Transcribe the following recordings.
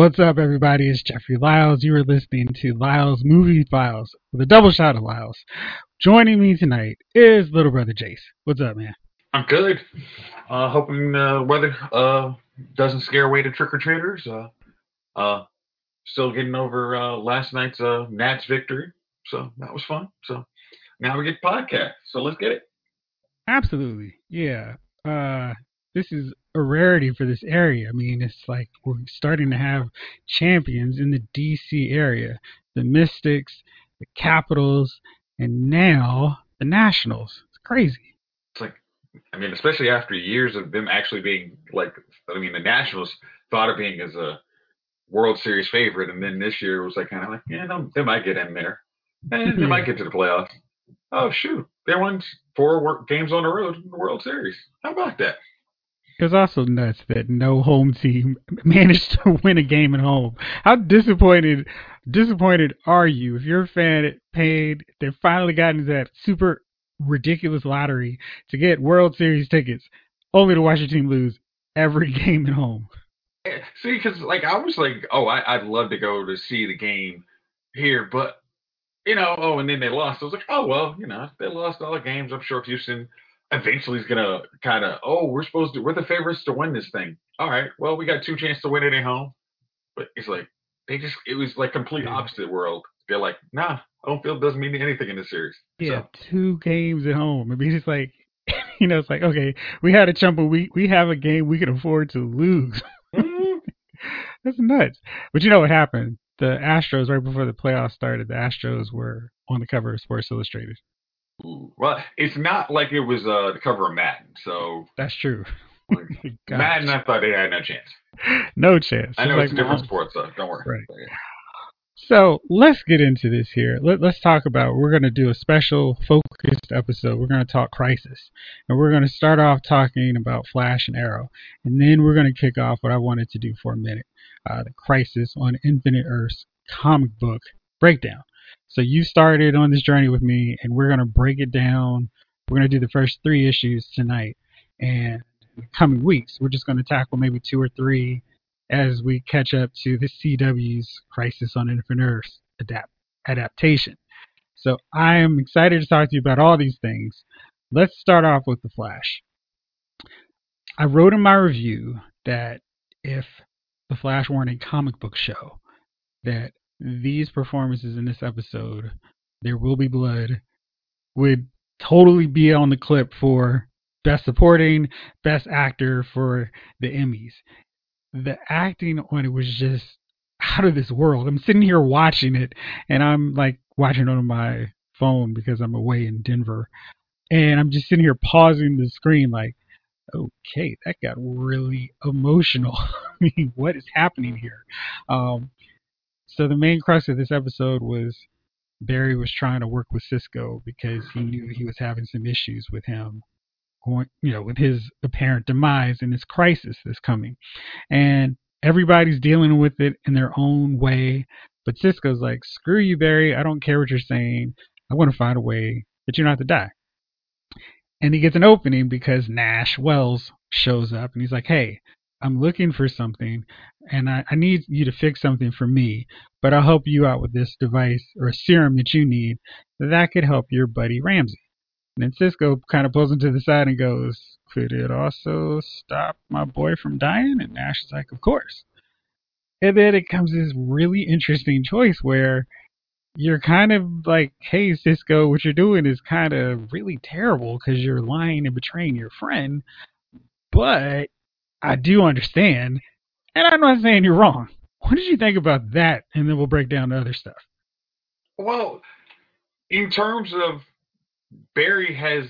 What's up, everybody? It's Jeffrey Lyles. You are listening to Lyles Movie Files with a double shot of Lyles. Joining me tonight is little brother Jayce. What's up, man? I'm good. Uh, hoping the weather uh, doesn't scare away the trick or treaters. Uh, uh, still getting over uh, last night's uh, Nats victory, so that was fun. So now we get podcast. So let's get it. Absolutely, yeah. Uh, this is a rarity for this area. I mean, it's like we're starting to have champions in the DC area, the Mystics, the Capitals, and now the Nationals. It's crazy. It's like, I mean, especially after years of them actually being like, I mean, the Nationals thought of being as a World Series favorite, and then this year was like kind of like, yeah, they might get in there, and they might get to the playoffs. Oh shoot, they won four games on the road in the World Series. How about that? It was also nuts that no home team managed to win a game at home. How disappointed disappointed are you if you're a fan that paid they finally got into that super ridiculous lottery to get World Series tickets only to watch your team lose every game at home? See, because like I was like, oh, I, I'd love to go to see the game here, but you know, oh, and then they lost. I was like, oh well, you know, they lost all the games. I'm sure Houston eventually is gonna kind of, oh, we're supposed to, we're the favorites to win this thing. All right, well, we got two chances to win it at home, but it's like they just, it was like complete opposite world. They're like, nah, home field doesn't mean anything in this series. Yeah, So, two games at home. I mean, it's like, you know, it's like, okay, we had a chump, but we we have a game we can afford to lose. mm, That's nuts. But you know what happened? The Astros, right before the playoffs started, the Astros were on the cover of Sports Illustrated. Ooh. well, it's not like it was uh, the cover of Madden. So That's true. like. Madden, I thought they had no chance. no chance. I know It's it's like, different wow. sport, so don't worry. Right. Yeah. So let's get into this here. Let, let's talk about. We're going to do a special focused episode. We're going to talk Crisis, and we're going to start off talking about Flash and Arrow, and then we're going to kick off what I wanted to do for a minute: uh, the Crisis on Infinite Earths comic book breakdown. So you started on this journey with me, and we're going to break it down. We're going to do the first three issues tonight, and coming weeks, we're just going to tackle maybe two or three as we catch up to the CW's Crisis on Infinite adapt adaptation. So I am excited to talk to you about all these things. Let's start off with the Flash. I wrote in my review that if the Flash weren't a comic book show, that these performances in this episode, There Will Be Blood, would totally be on the clip for Best Supporting, Best Actor for the Emmys the acting on it was just out of this world. I'm sitting here watching it, and I'm like watching on my phone because I'm away in Denver, and I'm just sitting here pausing the screen, like, okay, that got really emotional. I mean, what is happening here? Um, so the main crux of this episode was Barry was trying to work with Cisco because he knew he was having some issues with him going, you know, with his apparent demise and his crisis that's coming. And everybody's dealing with it in their own way. But Cisco's like, screw you, Barry. I don't care what you're saying. I want to find a way that you don't have to die. And he gets an opening because Nash Wells shows up and he's like, hey, I'm looking for something and I, I need you to fix something for me, but I'll help you out with this device or serum that you need that could help your buddy Ramsey. And then Cisco kind of pulls him to the side and goes, Could it also stop my boy from dying? And Nash is like, Of course. And then it comes this really interesting choice where you're kind of like, Hey, Cisco, what you're doing is kind of really terrible because you're lying and betraying your friend. But I do understand. And I'm not saying you're wrong. What did you think about that? And then we'll break down the other stuff. Well, in terms of Barry has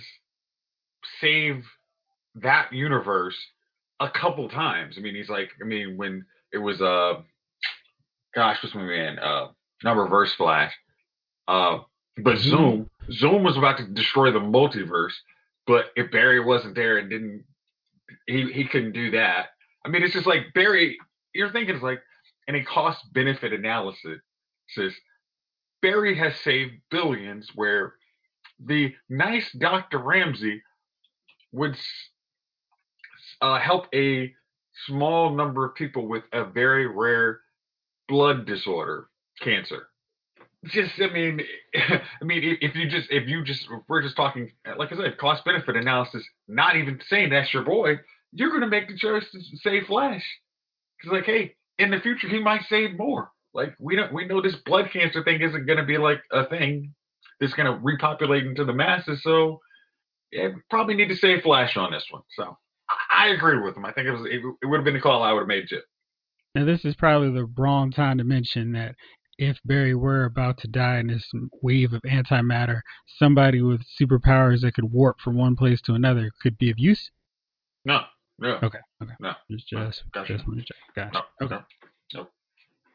saved that universe a couple times. I mean, he's like, I mean, when it was uh, gosh, what's my man? Uh, not Reverse Flash. Uh, but Zoom, Zoom was about to destroy the multiverse. But if Barry wasn't there and didn't, he he couldn't do that. I mean, it's just like Barry. You're thinking it's like in a cost benefit analysis. Says Barry has saved billions where the nice Dr. Ramsey would uh, help a small number of people with a very rare blood disorder, cancer. Just, I mean, I mean, if, you just, if you just, we're just talking, like I said, cost benefit analysis. Not even saying that's your boy. You're going to make the choice to save Flash. Because, like, hey, in the future he might save more. Like we don't, we know this blood cancer thing isn't going to be like a thing that's going to repopulate into the masses. So, yeah, probably need to save Flash on this one. So, I, I agree with him. I think it was, it, it would have been the call I would have made too. Now, this is probably the wrong time to mention that if Barry were about to die in this wave of antimatter, somebody with superpowers that could warp from one place to another could be of use. No, no. Okay, okay. No. Just, just, Gotcha. just wanted to check. Gotcha. No, okay. no. Nope.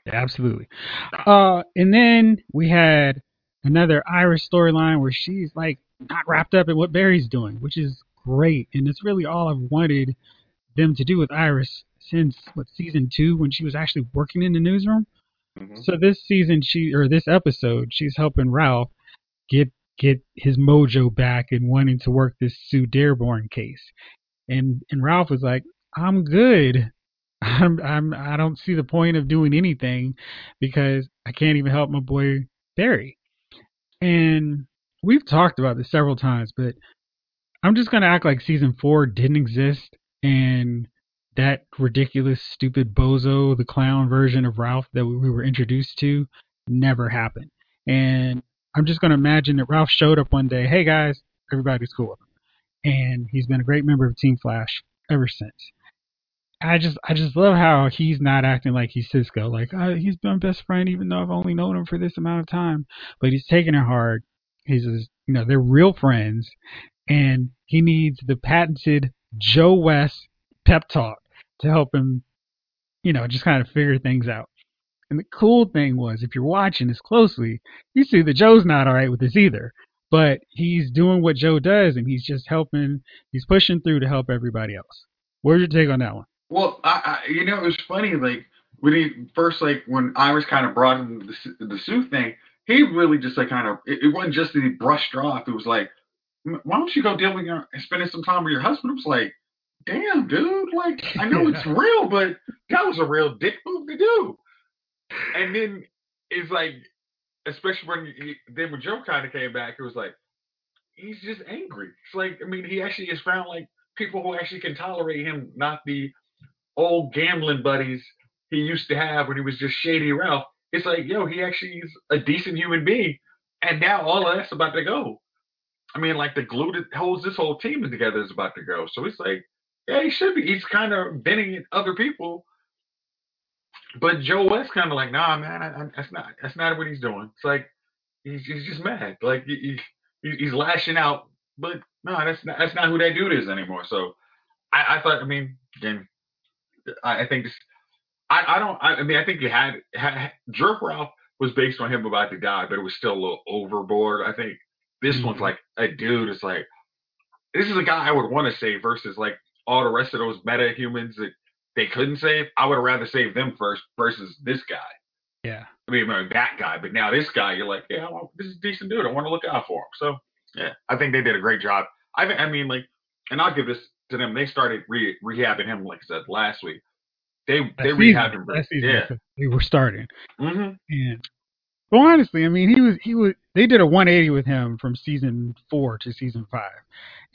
Yeah, absolutely. No. Uh, and then we had another Iris storyline where she's like not wrapped up in what Barry's doing, which is great, and it's really all I've wanted them to do with Iris since what season two when she was actually working in the newsroom. Mhm. So this season, she or this episode, she's helping Ralph get get his mojo back and wanting to work this Sue Dearborn case. And and Ralph was like, "I'm good. I'm I'm I don't see the point of doing anything because I can't even help my boy Barry." And we've talked about this several times, but I'm just gonna act like season four didn't exist and that ridiculous, stupid bozo, the clown version of Ralph that we were introduced to, never happened. And I'm just gonna imagine that Ralph showed up one day, hey guys, everybody's cool. And he's been a great member of Team Flash ever since. I just I just love how he's not acting like he's Cisco, like oh, he's my best friend even though I've only known him for this amount of time. But he's taking it hard. He's just, you know they're real friends, and he needs the patented Joe West pep talk to help him, you know, just kind of figure things out. And the cool thing was, if you're watching this closely, you see that Joe's not all right with this either. But he's doing what Joe does, and he's just helping. He's pushing through to help everybody else. Where's your take on that one? Well, I, I, you know, it was funny. Like when he first, like when Iris kind of brought in the the Sue thing, he really just like kind of. It, it wasn't just that he brushed her off. It was like, why don't you go deal with your spending some time with your husband? It was like, damn, dude. Like I know it's real, but that was a real dick move to do. And then it's like, especially when he, then when Joe kind of came back, it was like he's just angry. It's like I mean, he actually has found like people who actually can tolerate him, not the old gambling buddies he used to have when he was just shady Ralph. It's like, yo, he actually is a decent human being, and now all of that's about to go. I mean, like the glue that holds this whole team together is about to go. So it's like, yeah, he should be. He's kind of venting at other people. But Joe West kind of like, nah, man, I, I, that's not that's not what he's doing. It's like he's he's just mad, like he, he, he's lashing out. But no, that's not that's not who that dude is anymore. So I, I thought, I mean, again, I, I think this. I, I don't. I, I mean, I think you had, had Jerk Ralph was based on him about to die, but it was still a little overboard. I think this one's Mhm. like a dude. It's like this is a guy I would want to save versus like all the rest of those meta humans that they couldn't save. I would have rather save them first versus this guy. Yeah. I mean, I mean, that guy, but now this guy, you're like, yeah, well, this is a decent dude. I want to look out for him. So yeah, I think they did a great job. I, I mean, like, and I'll give this to them. They started re- rehabbing him, like I said last week. They they Last rehabbed him. last season, yeah. we were starting. Mm-hmm. And well, honestly, I mean, he was he was. They did a 180 with him from season four to season five,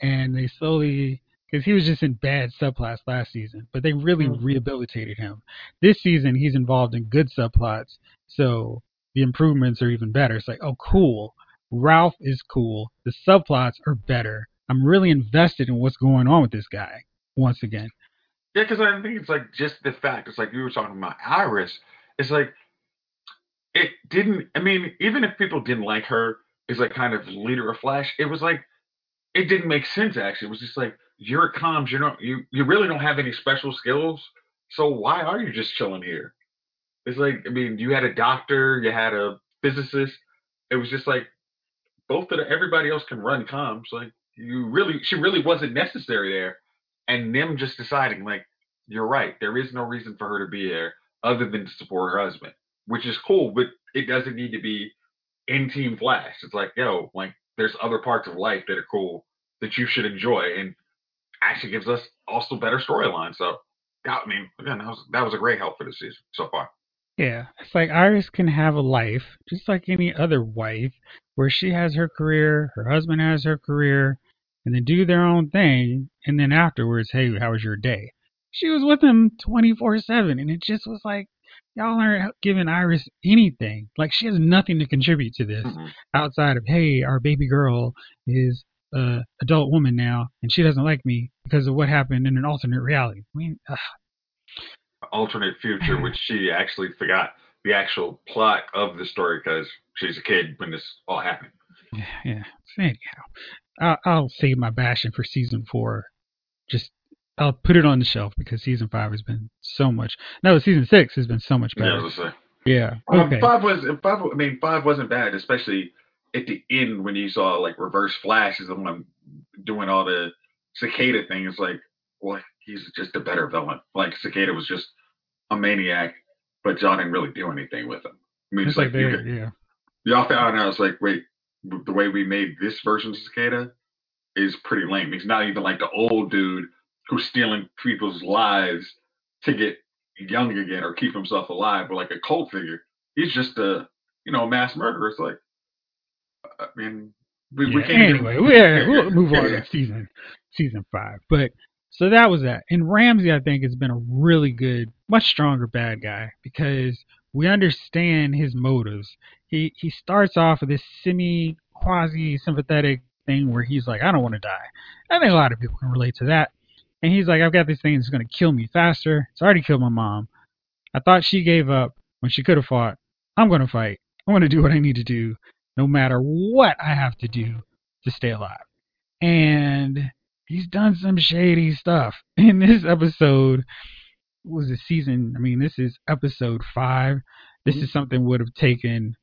and they slowly because he was just in bad subplots last season, but they really Mhm. rehabilitated him. This season, he's involved in good subplots, so the improvements are even better. It's like, oh, cool. Ralph is cool. The subplots are better. I'm really invested in what's going on with this guy once again. Yeah, because I think it's like just the fact. It's like you were talking about Iris. It's like it didn't. I mean, even if people didn't like her as like kind of leader of Flash, it was like it didn't make sense. Actually, it was just like you're at comms. You're not. You you really don't have any special skills. So why are you just chilling here? It's like I mean, you had a doctor, you had a physicist. It was just like both of the, everybody else can run comms. Like you really, she really wasn't necessary there. And them just deciding like you're right. There is no reason for her to be there other than to support her husband, which is cool, but it doesn't need to be in Team Flash. It's like, yo, like there's other parts of life that are cool that you should enjoy and actually gives us also better storyline. So I mean, again, that was that was a great help for the season so far. Yeah, it's like Iris can have a life just like any other wife, where she has her career, her husband has her career, and then do their own thing, and then afterwards, hey, how was your day? She was with him twenty four seven, and it just was like y'all aren't giving Iris anything. Like she has nothing to contribute to this Mhm. outside of hey, our baby girl is a adult woman now, and she doesn't like me because of what happened in an alternate reality. I mean, ugh, alternate future, which she actually forgot the actual plot of the story because she's a kid when this all happened. yeah, yeah. Anyhow, I'll, I'll save my bashing for season four. Just I'll put it on the shelf because season five has been so much. No, season six has been so much better. say. Yeah. Um, five was five. I mean, five wasn't bad, especially at the end when you saw like reverse flashes of him doing all the cicada thing. It's like, well, he's just a better villain. Like cicada was just a maniac, but y'all didn't really do anything with him. I mean, It's it's like like could- yeah. y'all found out. It's like, wait, the way we made this version of cicada is pretty lame. He's not even like the old dude who's stealing people's lives to get young again or keep himself alive, or like a cult figure. He's just a you know mass murderer. It's like, I mean, we, we can't anyway, we, yeah, we'll move on to season season five. But so that was that. And Ramsey, I think, has been a really good, much stronger bad guy because we understand his motives. He he starts off with this semi quasi sympathetic thing where he's like, I don't want to die. I think a lot of people can relate to that. And he's like, I've got this thing that's going to kill me faster. It's already killed my mom. I thought she gave up when she could have fought. I'm going to fight. I'm going to do what I need to do, no matter what I have to do to stay alive. And he's done some shady stuff. In this episode, was the season? I mean, this is episode five. This mm-hmm. is something would have taken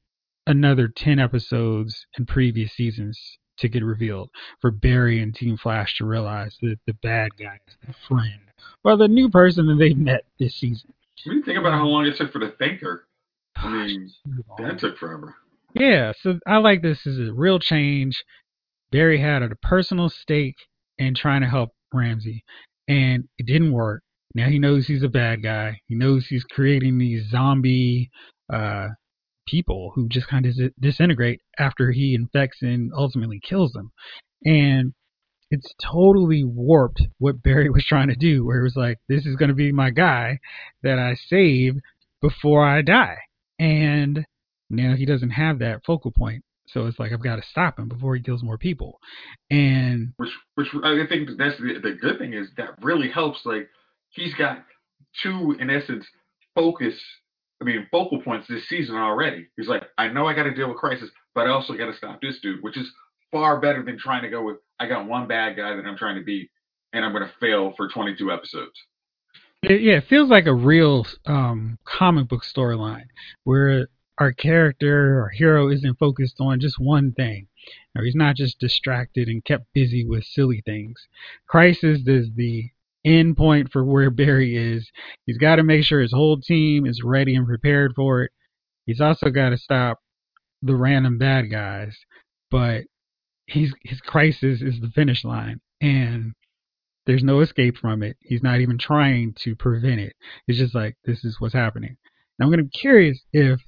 another 10 episodes in previous seasons to get revealed for Barry and Team Flash to realize that the bad guy is the friend or the new person that they've met this season. When you think about how long it took for the thinker, I mean, that took forever. Yeah, so I like this as a real change. Barry had a personal stake in trying to help Ramsey, and it didn't work. Now he knows he's a bad guy. He knows he's creating these zombie uh, people who just kind of dis- disintegrate after he infects and ultimately kills them. And it's totally warped what Barry was trying to do, where it was like, this is going to be my guy that I save before I die. And now he doesn't have that focal point. So it's like, I've got to stop him before he kills more people. And Which, which I think that's the, the good thing is that really helps. Like he's got two, in essence, focus. I mean, focal points this season already. He's like, I know I got to deal with crisis, but I also got to stop this dude, which is far better than trying to go with. I got one bad guy that I'm trying to beat, and I'm going to fail for 22 episodes. it, yeah, it feels like a real um, comic book storyline where our character, our hero, isn't focused on just one thing, or he's not just distracted and kept busy with silly things. Crisis is the end point for where Barry is. He's got to make sure his whole team is ready and prepared for it. He's also got to stop the random bad guys, but he's his crisis is the finish line, and there's no escape from it. He's not even trying to prevent it. It's just like this is what's happening. Now I'm gonna be curious if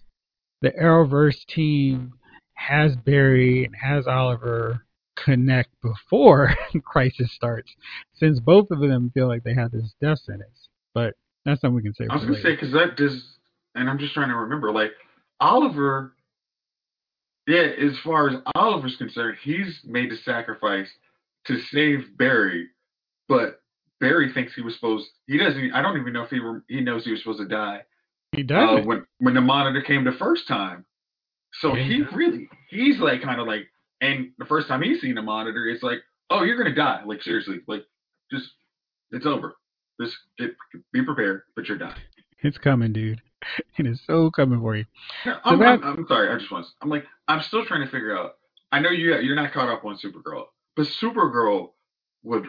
the Arrowverse team has Barry and has Oliver connect before Crisis starts, since both of them feel like they have this death sentence. But that's something we can say. I was going to say because that does, and I'm just trying to remember. Like Oliver, yeah. As far as Oliver's concerned, he's made the sacrifice to save Barry, but Barry thinks he was supposed. He doesn't. I don't even know if he he knows he was supposed to die. He uh, does. when when the monitor came the first time. So Yeah, he really he's like kind of like and the first time he's seen the monitor, it's like, oh, you're gonna die. Like seriously, like just it's over. Just get be prepared, but you're dying. It's coming, dude. It is so coming for you. I'm, that- I'm, I'm sorry. I just want. I'm like I'm still trying to figure out. I know you you're not caught up on Supergirl, but Supergirl would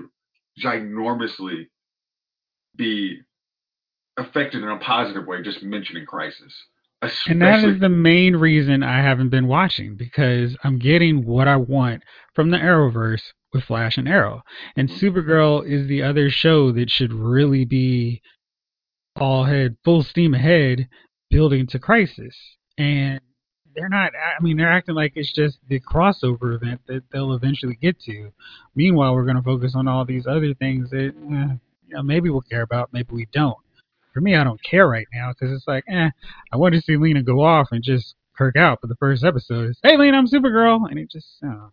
ginormously be affected in a positive way just mentioning Crisis. And that is the main reason I haven't been watching because I'm getting what I want from the Arrowverse with Flash and Arrow. And Mhm. Supergirl is the other show that should really be all head full steam ahead building to Crisis, and they're not. I mean, they're acting like it's just the crossover event that they'll eventually get to. Meanwhile, we're going to focus on all these other things that eh, you know, maybe we'll care about, maybe we don't. For me, I don't care right now because it's like, eh, I want to see Lena go off and just perk out. But the first episode is, hey, Lena, I'm Supergirl, and it just, oh,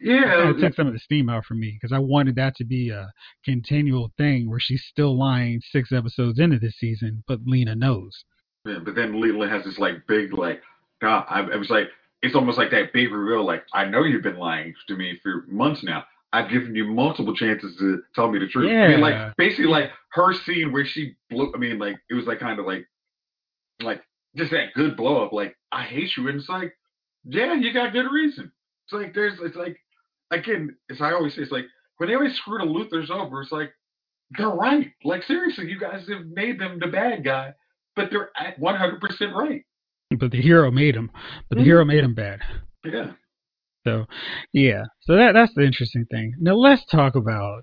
Yeah, it took some of the steam out for me because I wanted that to be a continual thing where she's still lying six episodes into this season, but Lena knows. Yeah, but then Leland has this like big like, God, I, it was like it's almost like that big reveal. Like I know you've been lying to me for months now. I've given you multiple chances to tell me the truth. I mean, like basically like her scene where she blew. I mean, like it was like kind of like, like just that good blow up. Like I hate you, and it's like, yeah, you got good reason. It's like there's, it's like again, as I always say, it's like when they always screw the Luthors over, it's like they're right. Like seriously, you guys have made them the bad guy, but they're 100 percent right. But the hero made him. But the Mhm. hero made him bad. Yeah. So, yeah. So that that's the interesting thing. Now let's talk about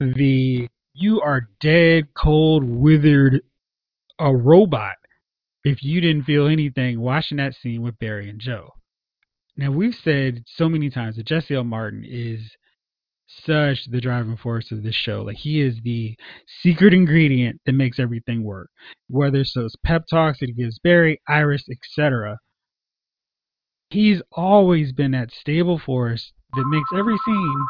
the you are dead, cold, withered, a robot. If you didn't feel anything watching that scene with Barry and Joe. Now we've said so many times that Jesse L. Martin is such the driving force of this show. Like he is the secret ingredient that makes everything work. Whether it's those pep talks that he gives Barry, Iris, etc he's always been that stable force that makes every scene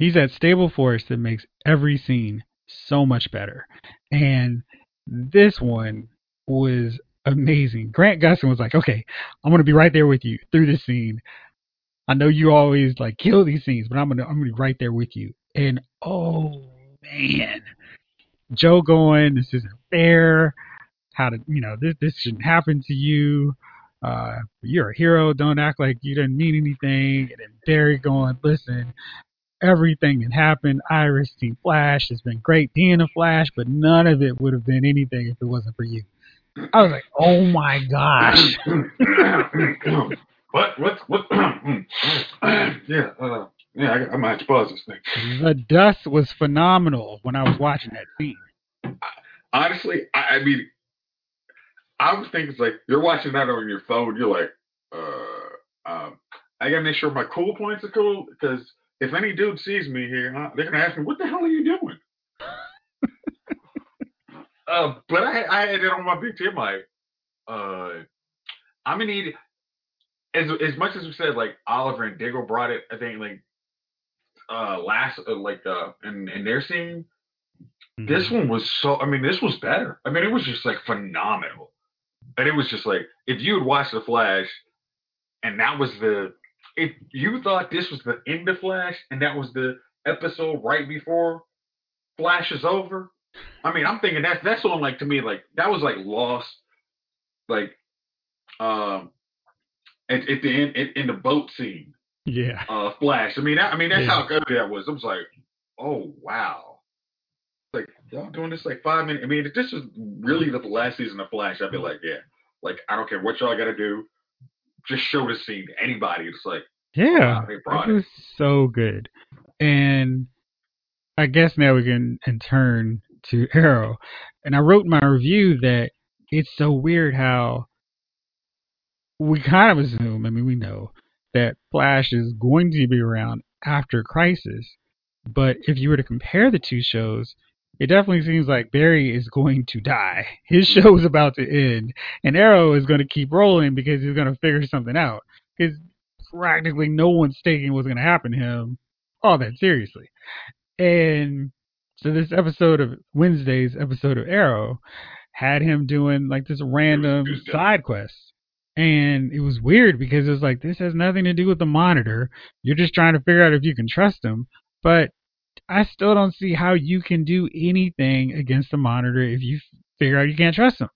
he's that stable force that makes every scene so much better. And this one was amazing. Grant gustin was like okay i'm gonna be right there with you through this scene. I know you always like kill these scenes but i'm gonna i'm gonna be right there with you. And oh man. Joe going this isn't fair. How to you know this this shouldn't happen to you uh, you're a hero. Don't act like you didn't mean anything. And then Barry going, listen, everything that happened, Iris Team Flash has been great being a Flash, but none of it would have been anything if it wasn't for you. I was like, oh my gosh. what? What? What? yeah. Uh, yeah. I, I might pause this thing. The dust was phenomenal when I was watching that scene. Honestly, I, I mean, I was thinking it's like you're watching that on your phone. You're like, uh, um, I gotta make sure my cool points are cool because if any dude sees me here, huh, they're gonna ask me, "What the hell are you doing?" uh, but I, I had it on my big team. Like, uh, I'm gonna need as as much as we said, like Oliver and Diggle brought it. I think like uh last uh, like uh in in their scene. This one was so. I mean, this was better. I mean, it was just like phenomenal, and it was just like if you had watched the Flash, and that was the if you thought this was the end of Flash, and that was the episode right before Flash is over. I mean, I'm thinking that's that's on like to me like that was like lost, like um, at, at the end in, in the boat scene, yeah. uh, Flash. I mean, that, I mean that's Yeah. how good that was. I was like, oh wow. Like y'all doing this like five minutes. I mean, if this was really the last season of Flash, I'd be like, yeah, like I don't care what y'all got to do, just show the scene to anybody. It's like, Yeah. Oh, wow, brought It was so good. And I guess now we can and turn to Arrow. And I wrote in my review that it's so weird how we kind of assume, I mean, we know that Flash is going to be around after Crisis. But if you were to compare the two shows, it definitely seems like Barry is going to die. His show is about to end, and Arrow is going to keep rolling because he's going to figure something out. Because practically no one's taking what's going to happen to him all that seriously. And so this episode of Wednesday's episode of Arrow had him doing like this random it was good. side quest. And it was weird because it was like this has nothing to do with the monitor. You're just trying to figure out if you can trust him. But I still don't see how you can do anything against the monitor if you figure out you can't trust him.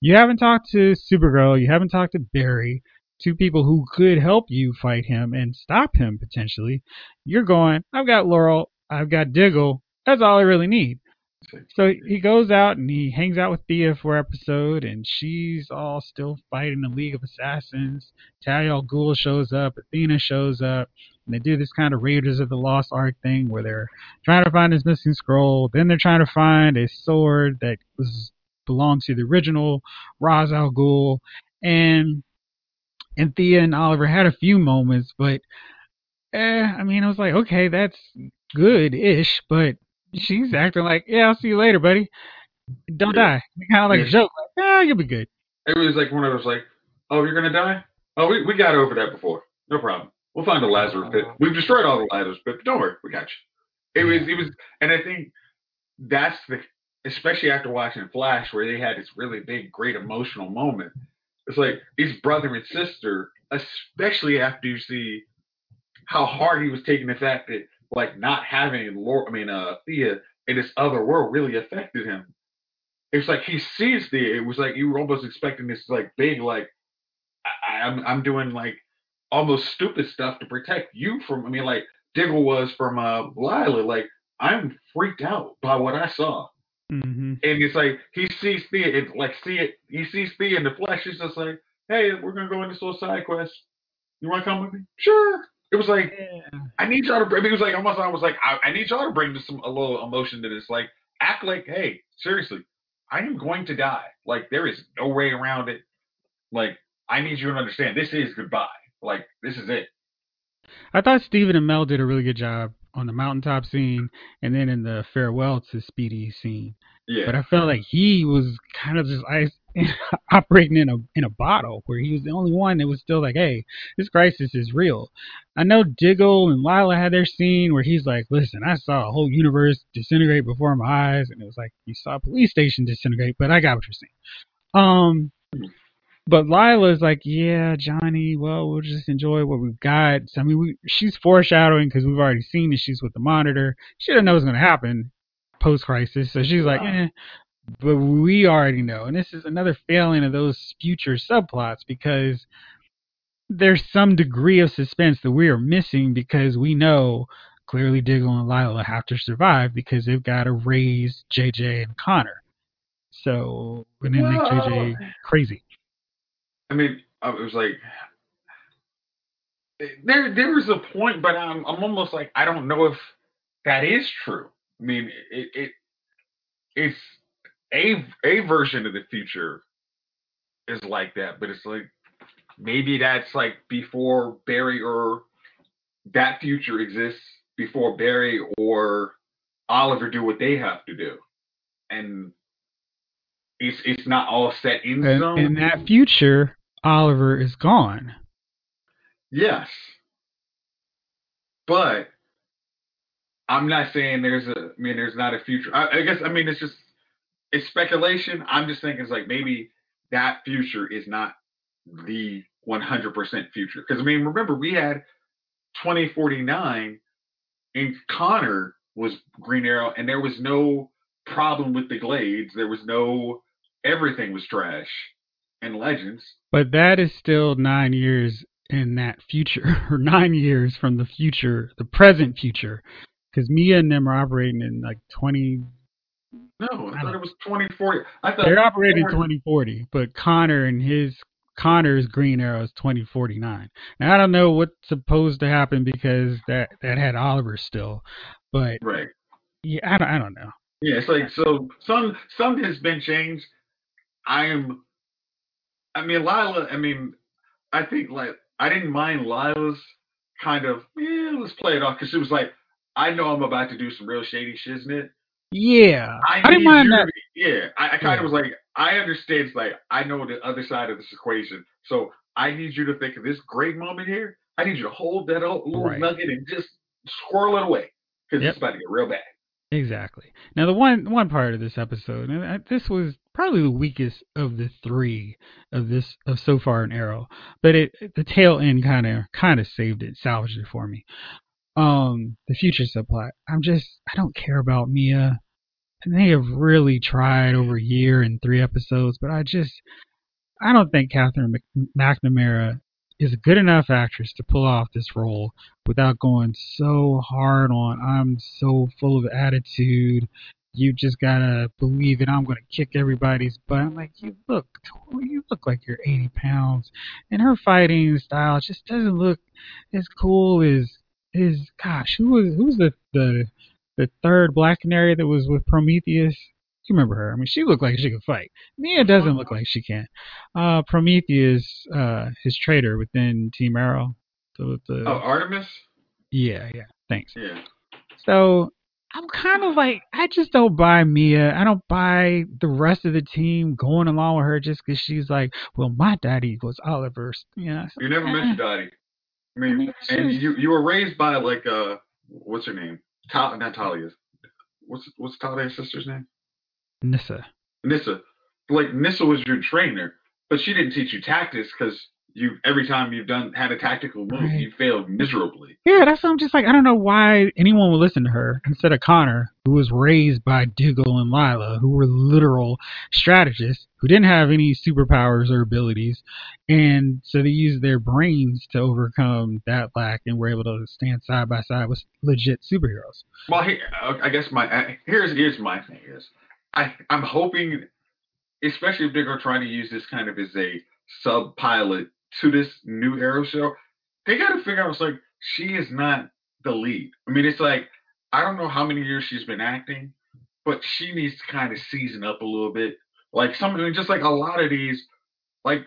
You haven't talked to Supergirl, you haven't talked to Barry, two people who could help you fight him and stop him potentially. You're going, I've got Laurel, I've got Diggle. That's all I really need. So he goes out and he hangs out with Thea for episode, and she's all still fighting the League of Assassins. Talia al Ghul shows up, Athena shows up, and they do this kind of Raiders of the Lost Ark thing where they're trying to find this missing scroll. Then they're trying to find a sword that was belonged to the original Ra's al Ghul, and and Thea and Oliver had a few moments, but eh, I mean, I was like, okay, that's good-ish, but she's acting like, yeah, I'll see you later, buddy. Don't Yeah. die. Kind of like a joke, like, yeah, you'll be good. It was like one of those like, oh, you're gonna die? Oh, we, we got over that before. No problem. We'll find a Lazarus pit. We've destroyed all the Lazarus pit, but don't worry, we got you. It was it was, and I think that's the, especially after watching Flash, where they had this really big, great emotional moment. It's like these brother and sister, especially after you see how hard he was taking the fact that like not having Lord, I mean, uh, Thea in this other world really affected him. It's like he sees Thea. It was like you were almost expecting this like big like I, I'm I'm doing like almost stupid stuff to protect you from. I mean, like Diggle was from uh Lyla. Like I'm freaked out by what I saw, hmm and it's like he sees Thea. It like see it. He sees Thea in the flesh. He's just like, hey, we're gonna go on this little side quest. You want to come with me? Sure. It was like Yeah. I need y'all to bring. It was like almost I was like I, I need y'all to bring some a little emotion to this. Like act like, hey, seriously, I am going to die. Like there is no way around it. Like I need you to understand this is goodbye. Like this is it. I thought Stephen Amell did a really good job on the mountaintop scene, and then in the farewell to Speedy scene. Yeah. But I felt like he was kind of just ice, operating in a in a bottle, where he was the only one that was still like, "Hey, this crisis is real." I know Diggle and Lyla had their scene where he's like, "Listen, I saw a whole universe disintegrate before my eyes," and it was like you saw a police station disintegrate. But I got what you're saying. Um, but Lyla's like, "Yeah, Johnny. Well, we'll just enjoy what we've got." So, I mean, we, she's foreshadowing because we've already seen that she's with the monitor. She didn't know what's going to happen post crisis, so she's like, "Eh." but we already know. And this is another failing of those future subplots because there's some degree of suspense that we are missing because we know clearly Diggle and Lyla have to survive because they've got to raise JJ and Connor. So and then make JJ crazy. I mean, I was like, there there was a point, but I'm I'm almost like I don't know if that is true. I mean, it it it's a a version of the future is like that, but it's like maybe that's like before Barry or that future exists before Barry or Oliver do what they have to do, and it's it's not all set in And stone. in that future, Oliver is gone. Yes. But I'm not saying there's a I mean there's not a future. I, I guess I mean it's just it's speculation. I'm just thinking it's like maybe that future is not the 100% future. Because I mean remember we had 2049 and Connor was Green Arrow and there was no problem with the Glades. There was no everything was trash and Legends. But that is still nine years in that future, or nine years from the future, the present future. Because Mia and them are operating in like 20. No, I thought it was 2040. I thought They're operating in 2040, but Connor and his. Connor's Green Arrow is 2049. Now I don't know what's supposed to happen because that that had Oliver still, but right. yeah, I don't, I don't know. Yeah, it's like so some some has been changed. I am I mean Lyla, I mean I think like I didn't mind Lyla's kind of yeah, let's play it off because she was like, I know I'm about to do some real shady shiznit. Yeah, I, I didn't mind that. be- yeah, I, I kind Yeah. of was like, I understand. It's like I know the other side of this equation, so I need you to think of this great moment here. I need you to hold that little Right. nugget and just squirrel it away because Yep. it's about to get real bad. Exactly. Now the one one part of this episode, and I- this was probably the weakest of the three of this of so far in Arrow, but it the tail end kind of kind of saved it, salvaged it for me. Um, the future subplot. I'm just I don't care about Mia, and they have really tried over a year and three episodes, but I just I don't think Katherine Mc- McNamara is a good enough actress to pull off this role without going so hard on I'm so full of attitude. You just gotta believe it. I'm gonna kick everybody's butt. I'm like, you look, you look like you're 80 pounds, and her fighting style just doesn't look as cool as is. Gosh, who was who's the the the third Black Canary that was with Prometheus? You remember her? I mean, she looked like she could fight. Mia doesn't look like she can. Uh, Prometheus, uh, his traitor within Team Arrow. The, the, Oh, Artemis. yeah, yeah. Thanks. Yeah. So I'm kind of like, I just don't buy Mia. I don't buy the rest of the team going along with her just because she's like, well, my daddy was Oliver. You know, You never mentioned Dottie. I I mean, mean, and you you were raised by like uh, what's her name? Ta- not Talia's. What's what's Talia's sister's name? Nyssa. Nyssa. Like Nyssa was your trainer, but she didn't teach you tactics because you every time you've done had a tactical move, Right. you failed miserably. Yeah, that's what I'm just like. I don't know why anyone would listen to her instead of Connor, who was raised by Diggle and Lyla, who were literal strategists who didn't have any superpowers or abilities, and so they used their brains to overcome that lack and were able to stand side by side with legit superheroes. Well, he, uh, I guess my uh, here's here's my thing is, I I'm hoping, especially if they're gonna try to use this kind of as a sub pilot to this new Arrow show, they got to figure out. It's like she is not the lead. I mean, it's like I don't know how many years she's been acting, but she needs to kind of season up a little bit. Like some, I mean, just like a lot of these, like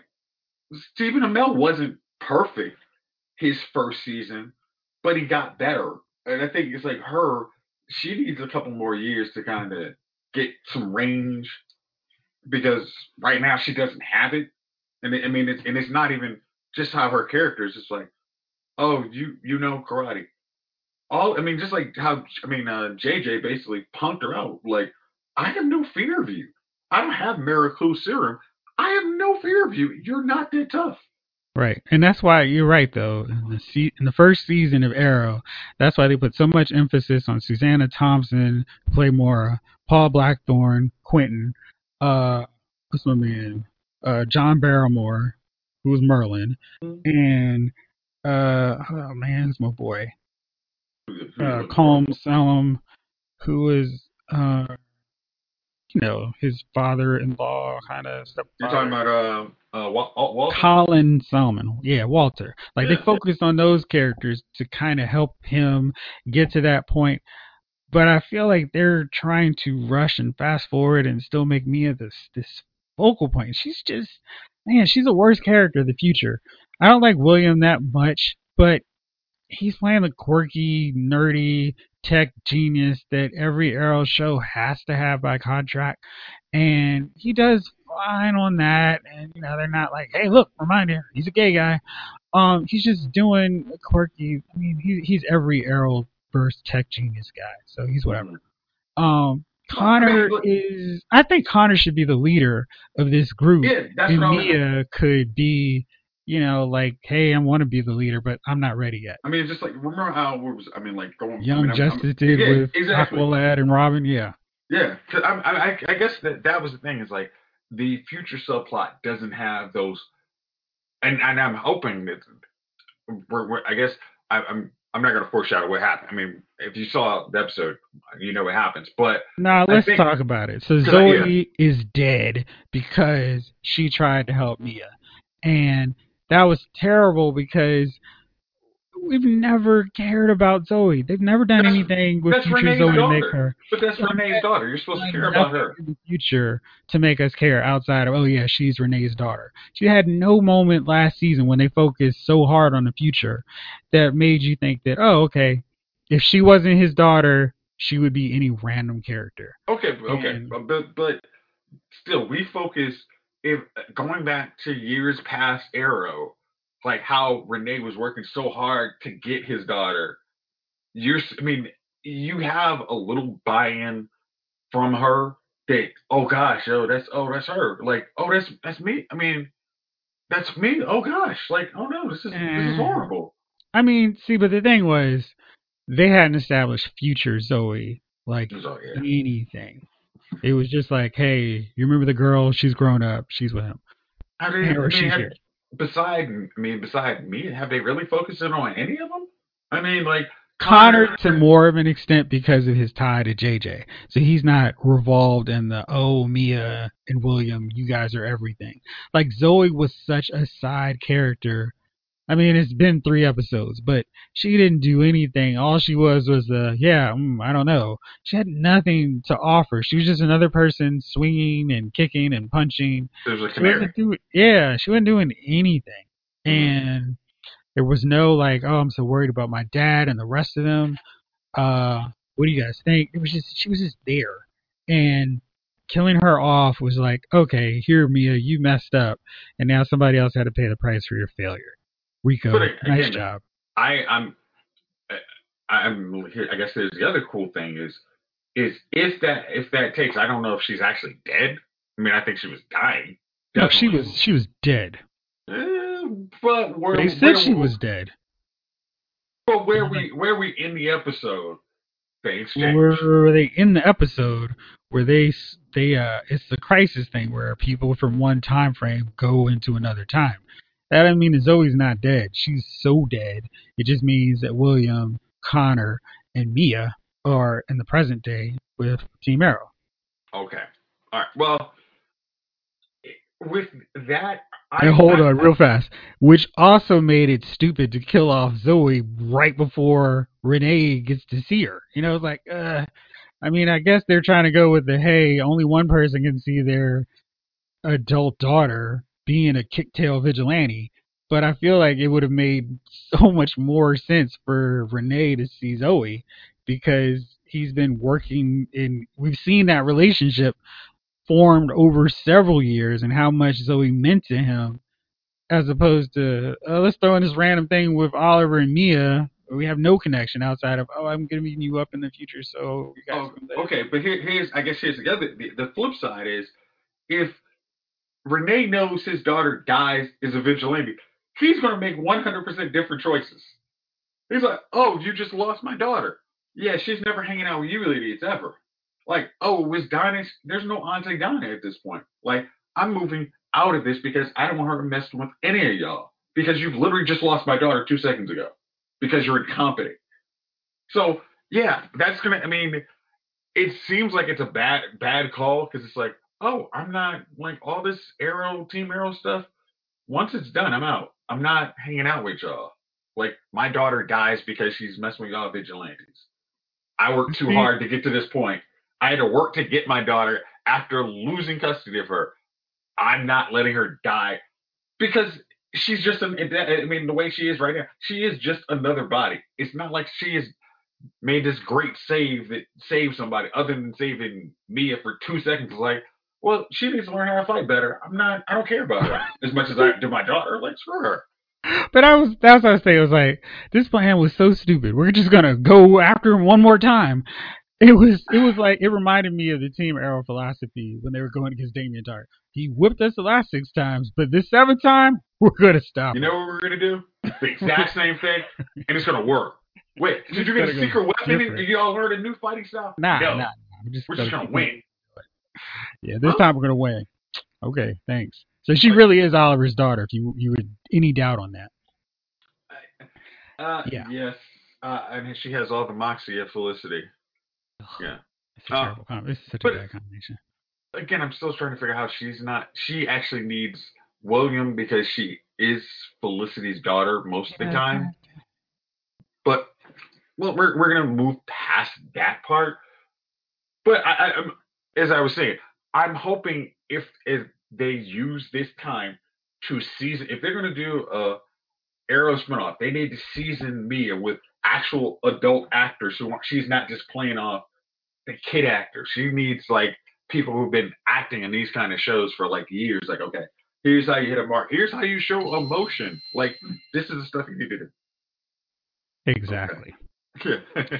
Stephen Amell wasn't perfect his first season, but he got better. And I think it's like her, she needs a couple more years to kind of get some range because right now she doesn't have it. And it, I mean, it's, and it's not even just how her character is It's like, oh, you you know karate. All I mean, just like how I mean, uh, JJ basically punked her out. Like, I have no fear of you. I don't have Mirakuru serum. I have no fear of you. You're not that tough. Right, and that's why you're right though. In the, se- in the first season of Arrow, that's why they put so much emphasis on Susanna Thompson, who Moira, Paul Blackthorne, Quentin, uh, what's my man, uh, John Barrymore, who was Merlyn, and uh, oh man, it's my boy, uh, Colm Salem, who was uh, you know, his father-in-law kind of stuff. You're talking about uh, uh, Wal- Wal- Walter? Colin Salmon. Yeah, Walter. Like Yeah. they focused on those characters to kind of help him get to that point. But I feel like they're trying to rush and fast forward and still make Mia this this focal point. She's just man, she's a worse character of the future. I don't like William that much, but he's playing the quirky, nerdy tech genius that every Arrow show has to have by contract. And he does fine on that. And, you know, they're not like, hey, look, remind you, he's a gay guy. Um, he's just doing quirky, I mean, he, he's every Arrowverse tech genius guy. So he's whatever. Um, Connor is, I think Connor should be the leader of this group. Yeah, that's and I. Mia could be, you know, like, hey, I want to be the leader, but I'm not ready yet. I mean, just like remember how was. I mean, like going. I Young mean, I'm- I'm- Justice did yeah, with exactly. Aqualad and Robin, yeah. Yeah, 'cause I, I, I guess that that was the thing is like the future subplot doesn't have those, and and I'm hoping that we're, we're I guess I, I'm I'm not gonna foreshadow what happened. I mean, if you saw the episode, you know what happens. But Now I let's think- talk about it. So 'cause I- Zoe is dead because she tried to help Mia, and that was terrible because we've never cared about Zoe. They've never done That's- anything with future Rene's Zoe to make her. but that's Yeah, Rene's daughter. You're supposed to care about her. in the future to make us care outside of oh yeah she's Rene's daughter. She had no moment last season when they focused so hard on the future that made you think that oh okay if she wasn't his daughter she would be any random character. Okay, okay, And- but, but but still, we focus if going back to years past Arrow, like how Rene was working so hard to get his daughter. You're, I mean, you have a little buy-in from her that oh gosh, oh that's oh that's her, like oh that's that's me. I mean, that's me. Oh gosh, like oh no, this is this is mm. horrible. I mean see but the thing was they hadn't established future Zoe like yeah. anything. It was just like hey you remember the girl she's grown up she's with him. I mean, Or I she's mean, have- here. Beside I mean, beside me, have they really focused in on any of them? I mean, like Connor to more of an extent because of his tie to JJ. So he's not revolved in the oh Mia and William, you guys are everything. Like Zoe was such a side character I mean, it's been three episodes, but she didn't do anything. All she was was the yeah, mm, I don't know. She had nothing to offer. She was just another person swinging and kicking and punching. There's a She wasn't doing yeah, she wasn't doing anything, and there was no like, oh, I'm so worried about my dad and the rest of them. Uh, what do you guys think? It was just she was just there, and killing her off was like, okay, here, Mia, you messed up, and now somebody else had to pay the price for your failure. Rico, But again- nice job. I I'm I'm I guess there's the other cool thing is is if that if that takes I don't know if she's actually dead. I mean I think she was dying. No, she was she was dead. Eh, but where They said where- she was dead. But where we where we in the episode change. Were they in the episode where they they uh it's the crisis thing where people from one time frame go into another time. That doesn't mean that Zoe's not dead. She's so dead. It just means that William, Connor, and Mia are in the present day with Team Arrow. Okay. All right. Well, with that, I And hold I- on, real fast. Which also made it stupid to kill off Zoe right before Rene gets to see her. You know, it's like, uh, I mean, I guess they're trying to go with the hey, only one person can see their adult daughter being a kicktail vigilante. But I feel like it would have made so much more sense for Rene to see Zoe because he's been working in. We've seen that relationship formed over several years and how much Zoe meant to him, as opposed to uh, let's throw in this random thing with Oliver and Mia. We have no connection outside of oh, I'm gonna meet you up in the future, so you guys. Oh, okay, but here, here's I guess here's the other the, the flip side is if Rene knows his daughter dies is a vigilante, he's going to make 100% different choices. He's like, oh, you just lost my daughter. Yeah, she's never hanging out with you idiots ever. Like, oh, was Donna? There's no Auntie Donna at this point. Like, I'm moving out of this because I don't want her to mess with any of y'all because you've literally just lost my daughter two seconds ago because you're incompetent. So yeah, that's gonna. I mean, it seems like it's a bad bad call because it's like, oh, I'm not like all this arrow team arrow stuff. Once it's done, I'm out. I'm not hanging out with y'all. Like my daughter dies because she's messing with y'all vigilantes. I worked too mm-hmm. hard to get to this point. I had to work to get my daughter after losing custody of her. I'm not letting her die because she's just an. I mean, the way she is right now, she is just another body. It's not like she is made this great save that saved somebody other than saving Mia for two seconds. Like, well, she needs to learn how to fight better. I'm not. I don't care about her as much as I do my daughter. Like, screw her. But I was that's what I was saying. I was like, this plan was so stupid. We're just gonna go after him one more time. It was it was like it reminded me of the Team Arrow philosophy when they were going against Damien Darhk. He whipped us the last six times, but this seventh time we're gonna stop. You know what we're gonna do? The exact same thing, and it's gonna work. Wait, did you get a secret weapon? different. Did y'all learn a new fighting style? Nah, no, nah, nah. We're just, we're just gonna win. Yeah, this time we're gonna win. Okay, thanks. So she really is Oliver's daughter. If you you had any doubt on that. Uh, Yeah. Yes. Uh, and she has all the moxie of Felicity. Yeah. It's a terrible This is such a bad combination. Again, I'm still trying to figure out how she's not. She actually needs William because she is Felicity's daughter most of the time. But well, we're we're gonna move past that part. But I, I, as I was saying, I'm hoping if if they use this time to season, if they're gonna do a Arrow spinoff, they need to season Mia with actual adult actors aren't- she's not just playing off the kid actor. She needs like people who've been acting in these kind of shows for like years. Like, okay, here's how you hit a mark. Here's how you show emotion. Like, this is the stuff you need to do. Exactly. Yeah.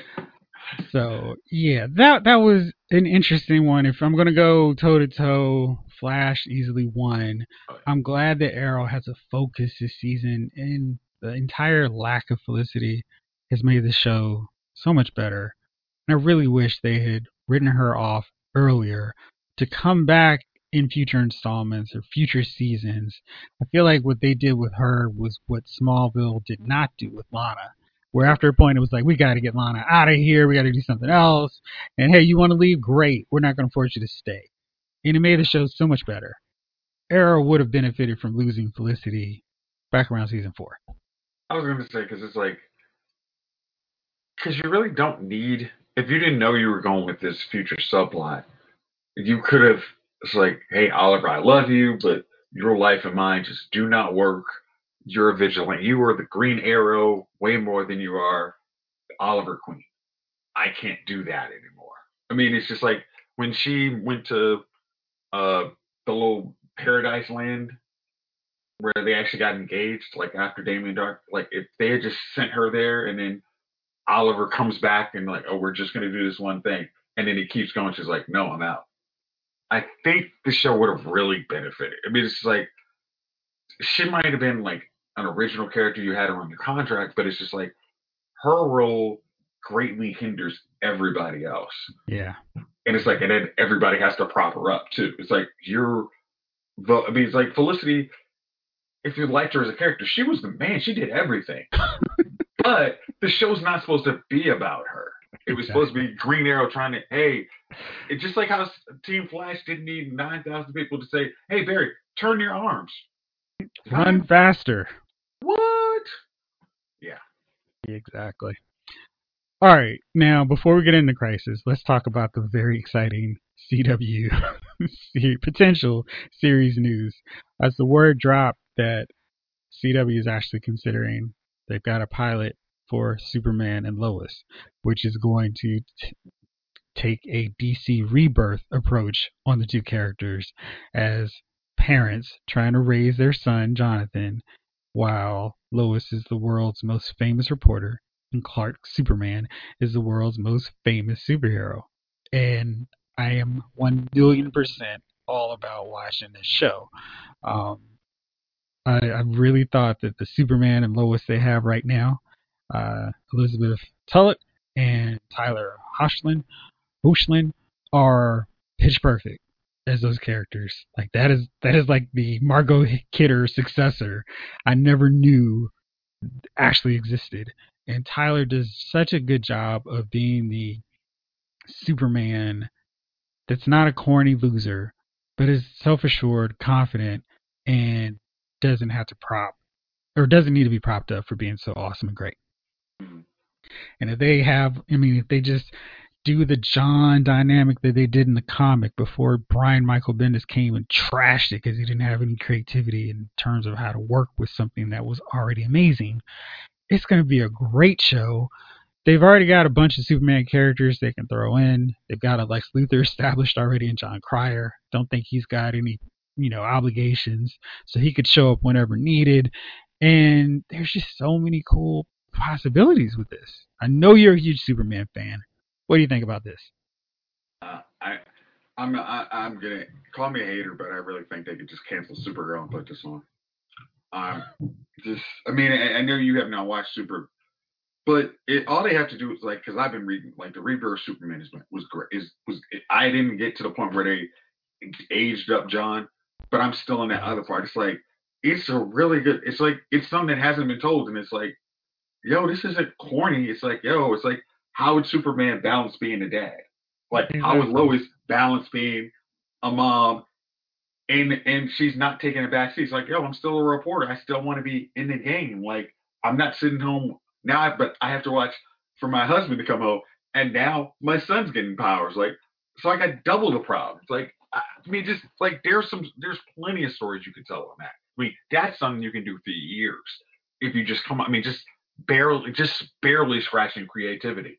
So yeah, that that was an interesting one. If I'm gonna go toe to toe, Flash easily won. Oh. I'm glad that Arrow has a focus this season, and the entire lack of Felicity has made the show so much better. And I really wish they had written her off earlier to come back in future installments or future seasons. I feel like what they did with her was what Smallville did not do with Lana where after a point it was like, we got to get Lana out of here. We got to do something else. And hey, you want to leave? Great. We're not going to force you to stay. And it made the show so much better. Arrow would have benefited from losing Felicity back around season four. I was gonna say because it's like because you really don't need if you didn't know you were going with this future subplot, you could have. It's like, hey, Oliver, I love you, but your life and mine just do not work. You're a vigilante. You are the Green Arrow way more than you are Oliver Queen. I can't do that anymore. I mean, it's just like when she went to uh, the little paradise land where they actually got engaged, like after Damien Darhk. Like if they had just sent her there and then Oliver comes back and like, oh, we're just gonna do this one thing, and then he keeps going. She's like, no, I'm out. I think the show would have really benefited. I mean, it's like she might have been like an original character you had her on your contract, but it's just like her role greatly hinders everybody else. Yeah. And it's like, and then everybody has to prop her up too. It's like you're, I mean, it's like Felicity. If you liked her as a character, she was the man. She did everything. but the show's not supposed to be about her. It was supposed to be Green Arrow trying to, hey, it's just like how Team Flash didn't need 9,000 people to say, hey, Barry, turn your arms. Run faster. What? Yeah. Exactly. All right. Now, before we get into Crisis, let's talk about the very exciting CW potential series news. As the word dropped that CW is actually considering, they've got a pilot for Superman and Lois, which is going to t- take a DC rebirth approach on the two characters as parents trying to raise their son, Jonathan, while Lois is the world's most famous reporter and Clark Superman is the world's most famous superhero. And I am 1 billion percent all about watching this show. Um, I, I really thought that the Superman and Lois they have right now uh, Elizabeth Tulloch and Tyler Hoechlin, Hoechlin are pitch perfect as those characters. Like that is that is like the Margot Kidder successor. I never knew actually existed. And Tyler does such a good job of being the Superman that's not a corny loser, but is self assured, confident, and doesn't have to prop or doesn't need to be propped up for being so awesome and great. Mm-hmm. And if they have, I mean, if they just do the John dynamic that they did in the comic before Brian Michael Bendis came and trashed it because he didn't have any creativity in terms of how to work with something that was already amazing, it's going to be a great show. They've already got a bunch of Superman characters they can throw in. They've got a Lex Luthor established already in Jon Cryer. Don't think he's got any, you know, obligations, so he could show up whenever needed. And there's just so many cool possibilities with this. I know you're a huge Superman fan. What do you think about this? Uh, I, I'm I, I'm gonna call me a hater, but I really think they could just cancel Supergirl and put this on. Um, just I mean I, I know you have not watched Super, but it, all they have to do is like because I've been reading like the Rebirth Superman is was great. Is was I didn't get to the point where they aged up John, but I'm still in that other part. It's like it's a really good. It's like it's something that hasn't been told, and it's like yo, this isn't corny. It's like, yo, it's like, how would Superman balance being a dad? Like, exactly. how would Lois balance being a mom? And and she's not taking a back seat. It's like, yo, I'm still a reporter. I still want to be in the game. Like, I'm not sitting home now, but I have to watch for my husband to come home. And now my son's getting powers. Like, so I got double the problem. It's like, I mean, just like there's some, there's plenty of stories you could tell on that. I mean, that's something you can do for years if you just come. I mean, just barely, just barely scratching creativity.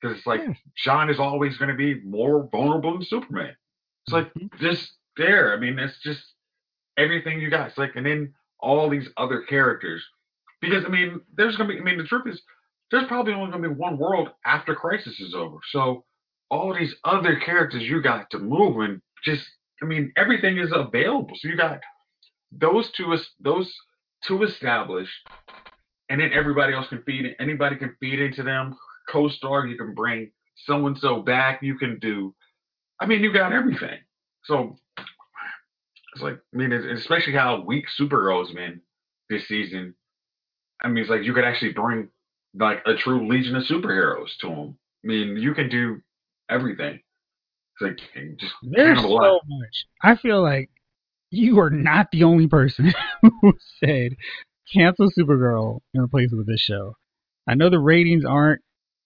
Because it's like yeah. John is always going to be more vulnerable than Superman. It's like mm-hmm. just there. I mean, it's just everything you got. It's like, and then all these other characters. Because I mean, there's going to be. I mean, the truth is, there's probably only going to be one world after Crisis is over. So all these other characters you got to move and just. I mean, everything is available. So you got those two. Those two established and then everybody else can feed. Anybody can feed into them. Co-star, you can bring so and so back. You can do. I mean, you got everything. So it's like, I mean, especially how weak Supergirl's been this season. I mean, it's like you could actually bring like a true legion of superheroes to them. I mean, you can do everything. It's like just there's so much. I feel like you are not the only person who said cancel Supergirl and replace it with this show. I know the ratings aren't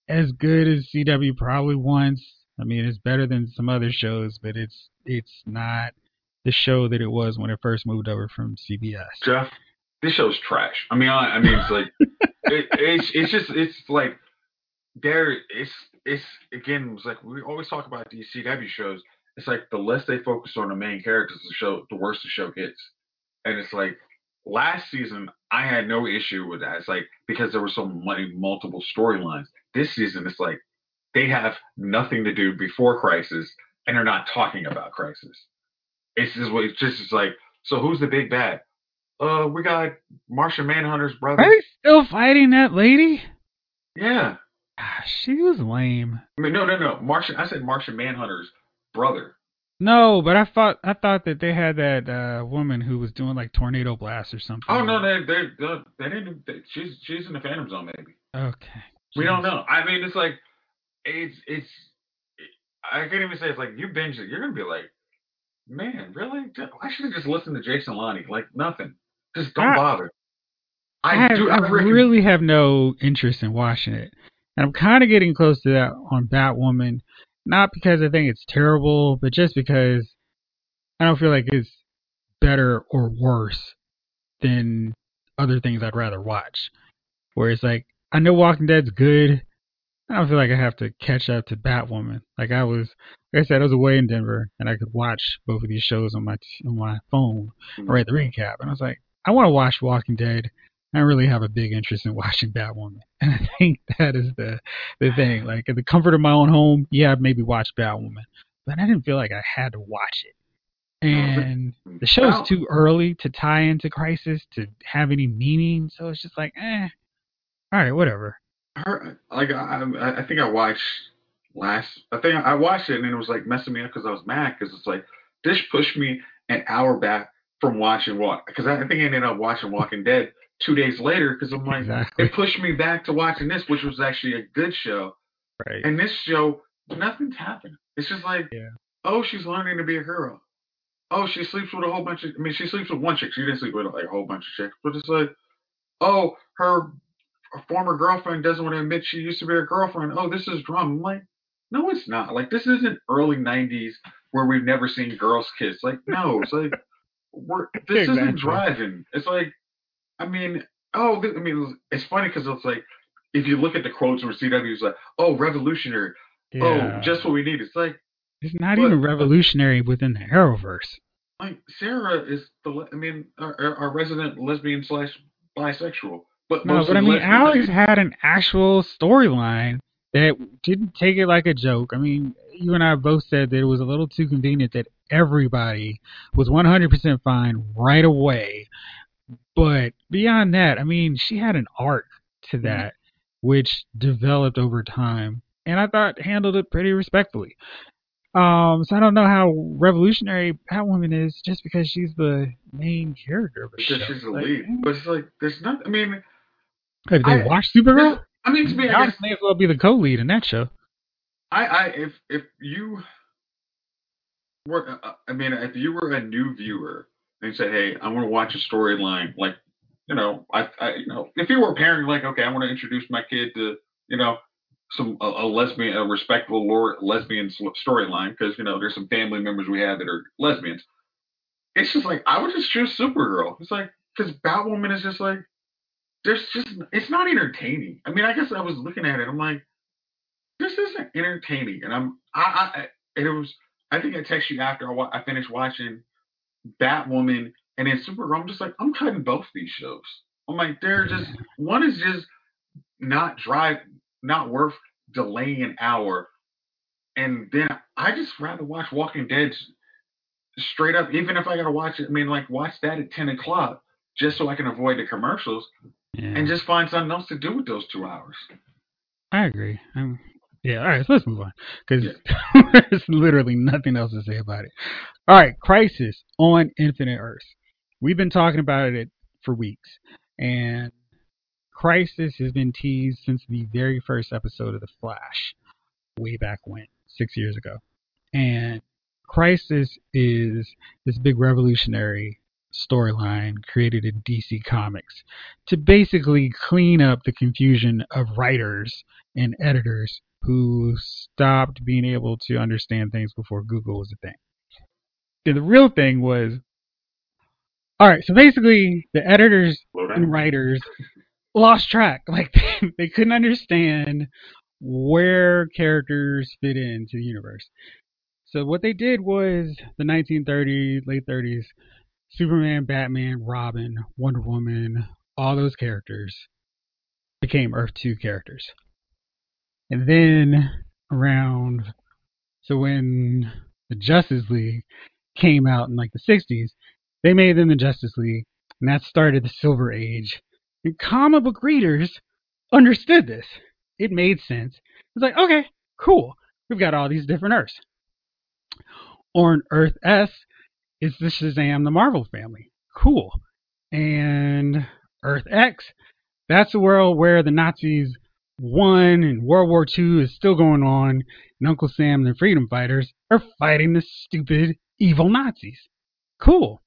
as good as CW probably wants. I mean, it's better than some other shows, but it's it's not the show that it was when it first moved over from CBS. Jeff, this show's trash. I mean, I, I mean, it's like it, it's it's just it's like there it's it's again it's like we always talk about these CW shows. It's like the less they focus on the main characters, the show the worse the show gets. And it's like last season I had no issue with that. It's like because there were so many multiple storylines. This season it's like they have nothing to do before Crisis and they're not talking about Crisis. It's just it's just it's like so who's the big bad? Uh, we got Martian Manhunter's brother. Are they still fighting that lady? Yeah. Ah, She was lame. I mean, no, no, no. Martian. I said Martian Manhunter's brother. No, but I thought I thought that they had that uh, woman who was doing like tornado blast or something. Oh no, they they they, they didn't. They, she's she's in the Phantom Zone, maybe. Okay. We don't know. I mean, it's like it's it's. I can't even say it's like you binge it. You're gonna be like, man, really? I should have just listened to Jason Lonnie. Like nothing. Just don't I- bother. I, have, do. I reckon- really have no interest in watching it, and I'm kind of getting close to that on Batwoman. Not because I think it's terrible, but just because I don't feel like it's better or worse than other things I'd rather watch. Where it's like I know Walking Dead's good. I don't feel like I have to catch up to Batwoman. Like I was, like I said, I was away in Denver, and I could watch both of these shows on my on my phone Mm-hmm. or read the recap, and I was like, I want to watch Walking Dead. I don't really have a big interest in watching Batwoman, and I think that is the the thing. Like in the comfort of my own home, yeah, I'd maybe watch Batwoman, but I didn't feel like I had to watch it. And the show's too early to tie into Crisis to have any meaning, so it's just like, eh, all right, whatever. her like I, I I think I watched last I think I watched it and it was like messing me up because I was mad because it's like this pushed me an hour back from watching Walk because I think I ended up watching Walking Dead two days later because I'm like Exactly. it pushed me back to watching this which was actually a good show Right. and this show nothing's happened it's just like Yeah. oh she's learning to be a hero oh she sleeps with a whole bunch of I mean she sleeps with one chick she didn't sleep with like a whole bunch of chicks but it's like oh her former girlfriend doesn't want to admit she used to be her girlfriend. Oh, this is drama. I'm like, no, it's not. Like, this isn't early '90s where we've never seen girls kiss. Like, no, it's like we're this Exactly. isn't driving. It's like, I mean, oh, I mean, it's funny because it's like if you look at the quotes from CW, it's like, oh, revolutionary. Oh, yeah. Oh, just what we need. It's like, it's not but- even revolutionary within the Arrowverse. like Sara is the. I mean, our, our- resident lesbian slash bisexual. But No, but I mean, lesbians- Alex had an actual storyline that didn't take it like a joke. I mean, you and I both said that it was a little too convenient that everybody was 100% fine right away. But beyond that, I mean, she had an arc to Mm-hmm. that, which developed over time, and I thought handled it pretty respectfully. Um, so I don't know how revolutionary Batwoman is just because she's the main character of a because show. she's the Like, lead. But it's like there's not. I mean, Have they I- watched Supergirl? I mean to me, I guess may as well be the co-lead in that show. I, I if if you were, uh, I mean, if you were a new viewer and you said, "Hey, I want to watch a storyline," like, you know, I, I, you know, if you were a parent, like, okay, I want to introduce my kid to, you know, some a, a lesbian, a respectable lor- lesbian storyline, because you know, there's some family members we have that are lesbians. It's just like I would just choose Supergirl. It's like because Batwoman is just like there's just it's not entertaining. I mean, I guess I was looking at it. I'm like, this isn't entertaining, and I'm I, I and it was. I think I texted you after I, I finished watching Batwoman and then Supergirl. I'm just like, I'm cutting both these shows. I'm like, they're just one is just not drive, not worth delaying an hour, and then I just rather watch Walking Dead straight up. Even if I gotta watch it, I mean, like watch that at ten o'clock just so I can avoid the commercials Yeah, and just find something else to do with those two hours. I agree. I'm, yeah, all right, so let's move on because Yeah. there's literally nothing else to say about it. All right, Crisis on Infinite Earth. We've been talking about it for weeks, and Crisis has been teased since the very first episode of The Flash, way back when, six years ago. And Crisis is this big revolutionary storyline created in DC Comics to basically clean up the confusion of writers and editors who stopped being able to understand things before Google was a thing. And the real thing was all right, so basically the editors and writers lost track. Like they, they couldn't understand where characters fit into the universe. So what they did was the 1930s, late 30s, Superman, Batman, Robin, Wonder Woman, all those characters became Earth 2 characters. And then around, so when the Justice League came out in like the 60s, they made them the Justice League, and that started the Silver Age. And comic book readers understood this. It made sense. It's like, okay, cool. We've got all these different Earths. On Earth S is the Shazam the Marvel family. Cool. And Earth X, that's the world where the Nazis won and World War II is still going on, and Uncle Sam and the freedom fighters are fighting the stupid, evil Nazis. Cool.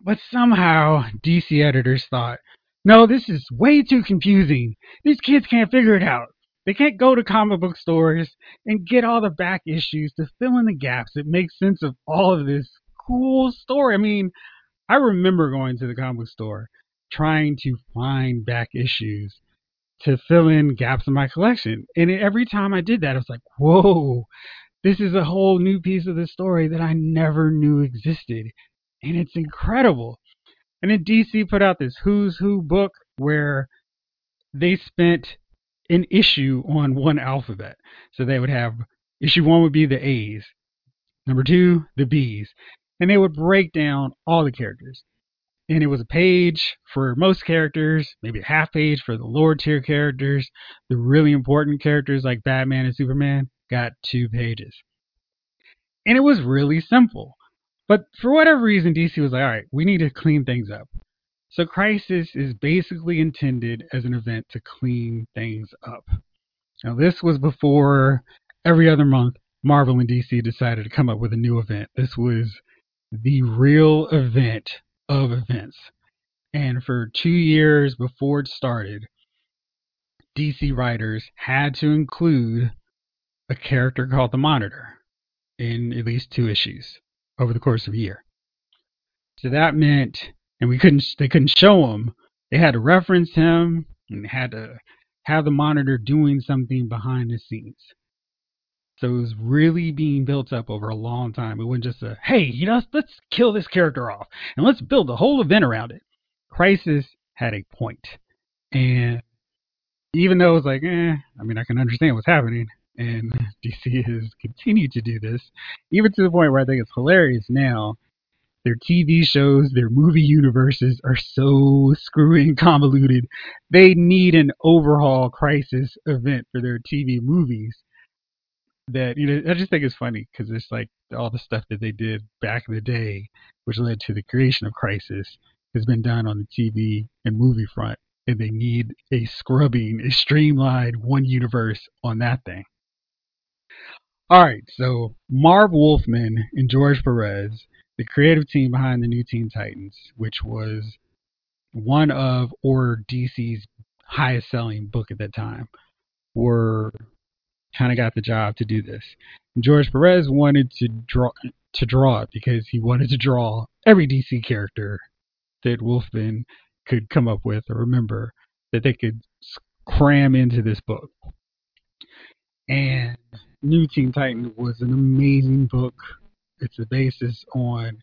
But somehow DC editors thought, no, this is way too confusing. These kids can't figure it out. They can't go to comic book stores and get all the back issues to fill in the gaps that make sense of all of this cool story. I mean, I remember going to the comic store trying to find back issues to fill in gaps in my collection. And every time I did that, I was like, whoa, this is a whole new piece of the story that I never knew existed. And it's incredible. And then DC put out this Who's Who book where they spent an issue on one alphabet. So they would have issue one would be the A's, number two, the B's, and they would break down all the characters. And it was a page for most characters, maybe a half page for the lower tier characters. The really important characters like Batman and Superman got two pages. And it was really simple. But for whatever reason, DC was like, all right, we need to clean things up. So Crisis is basically intended as an event to clean things up. Now, this was before every other month Marvel and DC decided to come up with a new event. This was the real event of events. And for two years before it started, DC writers had to include a character called the Monitor in at least two issues over the course of a year. So that meant, and we couldn't, they couldn't show him. They had to reference him and had to have the monitor doing something behind the scenes. So it was really being built up over a long time. It wasn't just a, hey, you know, let's kill this character off and let's build a whole event around it. Crisis had a point. And even though it was like, eh, I mean, I can understand what's happening, and DC has continued to do this, even to the point where I think it's hilarious now. Their TV shows, their movie universes are so screwy and convoluted. They need an overhaul crisis event for their TV movies. That you know, I just think it's funny because it's like all the stuff that they did back in the day, which led to the creation of Crisis, has been done on the TV and movie front, and they need a scrubbing, a streamlined one universe on that thing. All right, so Marv Wolfman and George Perez, the creative team behind the New Teen Titans, which was one of or DC's highest selling book at that time, were kind of got the job to do this. George Perez wanted to draw to draw it because he wanted to draw every DC character that Wolfman could come up with or remember that they could cram into this book. And New Teen Titan was an amazing book. It's the basis on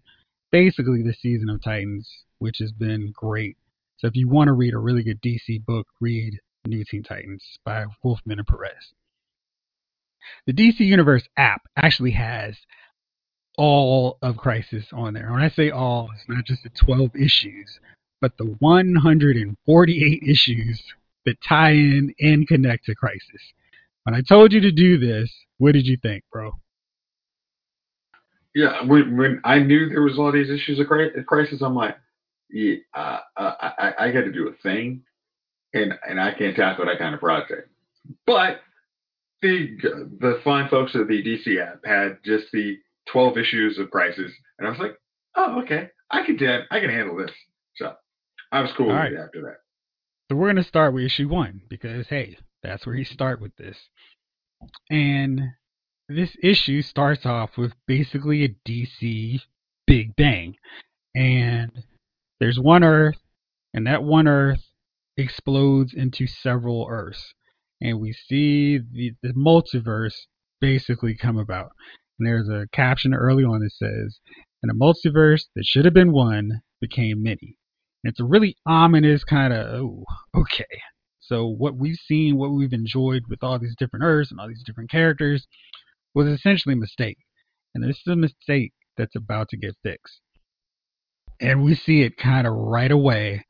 basically the season of Titans, which has been great. So if you want to read a really good DC book, read New Teen Titans by Wolfman and Perez. The DC Universe app actually has all of Crisis on there. When I say all, it's not just the 12 issues, but the 148 issues that tie in and connect to Crisis. When I told you to do this, what did you think, bro? Yeah, when when I knew there was all these issues of crisis, I'm like, yeah, uh, uh, I, I got to do a thing, and and I can't tackle that kind of project. But the the fine folks of the DC app had just the 12 issues of Crisis, and I was like, oh, okay, I can do uh, I can handle this. So I was cool with right. it after that. So we're going to start with issue one because, hey, that's where you start with this. And this issue starts off with basically a DC Big Bang. And there's one Earth, and that one Earth explodes into several Earths. And we see the, the multiverse basically come about. And there's a caption early on that says, and a multiverse that should have been one became many. And it's a really ominous kind of, oh, okay. So what we've seen, what we've enjoyed with all these different Earths and all these different characters was essentially a mistake. And this is a mistake that's about to get fixed. And we see it kind of right away.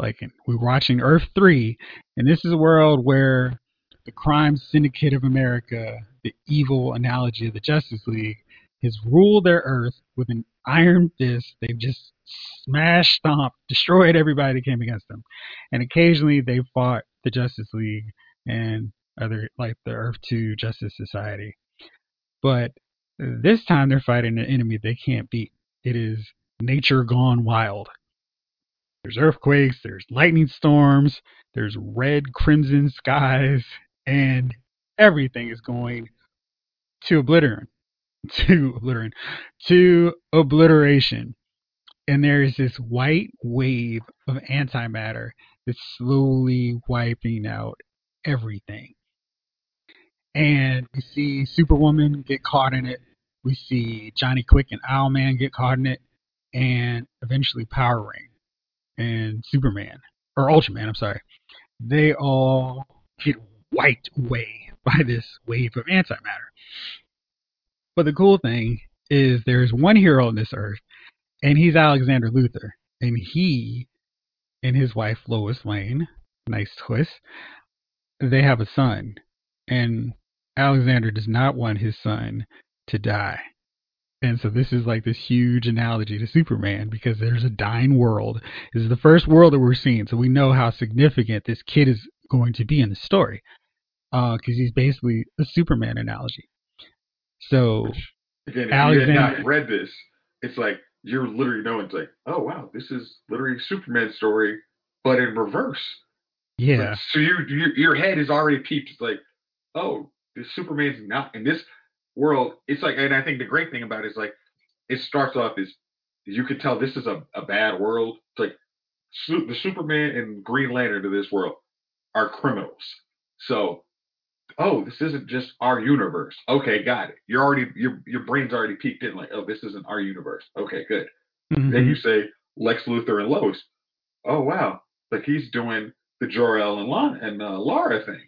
Like we're watching Earth 3, and this is a world where the crime syndicate of America, the evil analogy of the Justice League, has ruled their Earth with an iron fist. They've just smashed, stomped, destroyed everybody that came against them. And occasionally they fought the Justice League and other, like the Earth 2 Justice Society. But this time they're fighting an enemy they can't beat. It is nature gone wild. There's earthquakes, there's lightning storms, there's red, crimson skies, and everything is going to obliterate. To obliterate. To obliteration. And there is this white wave of antimatter that's slowly wiping out everything. And we see Superwoman get caught in it. We see Johnny Quick and Owlman get caught in it. And eventually Power Ring and Superman, or Ultraman, I'm sorry, they all get wiped away by this wave of antimatter. But the cool thing is there's one hero on this earth, and he's Alexander Luthor. And he and his wife Lois Lane, nice twist, they have a son. And Alexander does not want his son to die. And so this is like this huge analogy to Superman because there's a dying world. This is the first world that we're seeing, so we know how significant this kid is going to be in the story. Because uh, he's basically a Superman analogy. So Again, if Alexander- you had not read this, it's like you're literally knowing it's like, oh wow, this is literally a Superman story, but in reverse. yeah, Like, so you, you your head is already peeped. It's like, oh, this Superman's not in this world. It's like, and I think the great thing about it is like, it starts off as you can tell this is a, a bad world. It's like su- the Superman and Green Lantern of this world are criminals. So, oh, this isn't just our universe. Okay, got it. You're already your your brain's already peeked in. Like, oh, this isn't our universe. Okay, good. Mhm. Then you say Lex Luthor and Lois. Oh wow, like he's doing the Jor El and, Lana, and uh, Laura thing.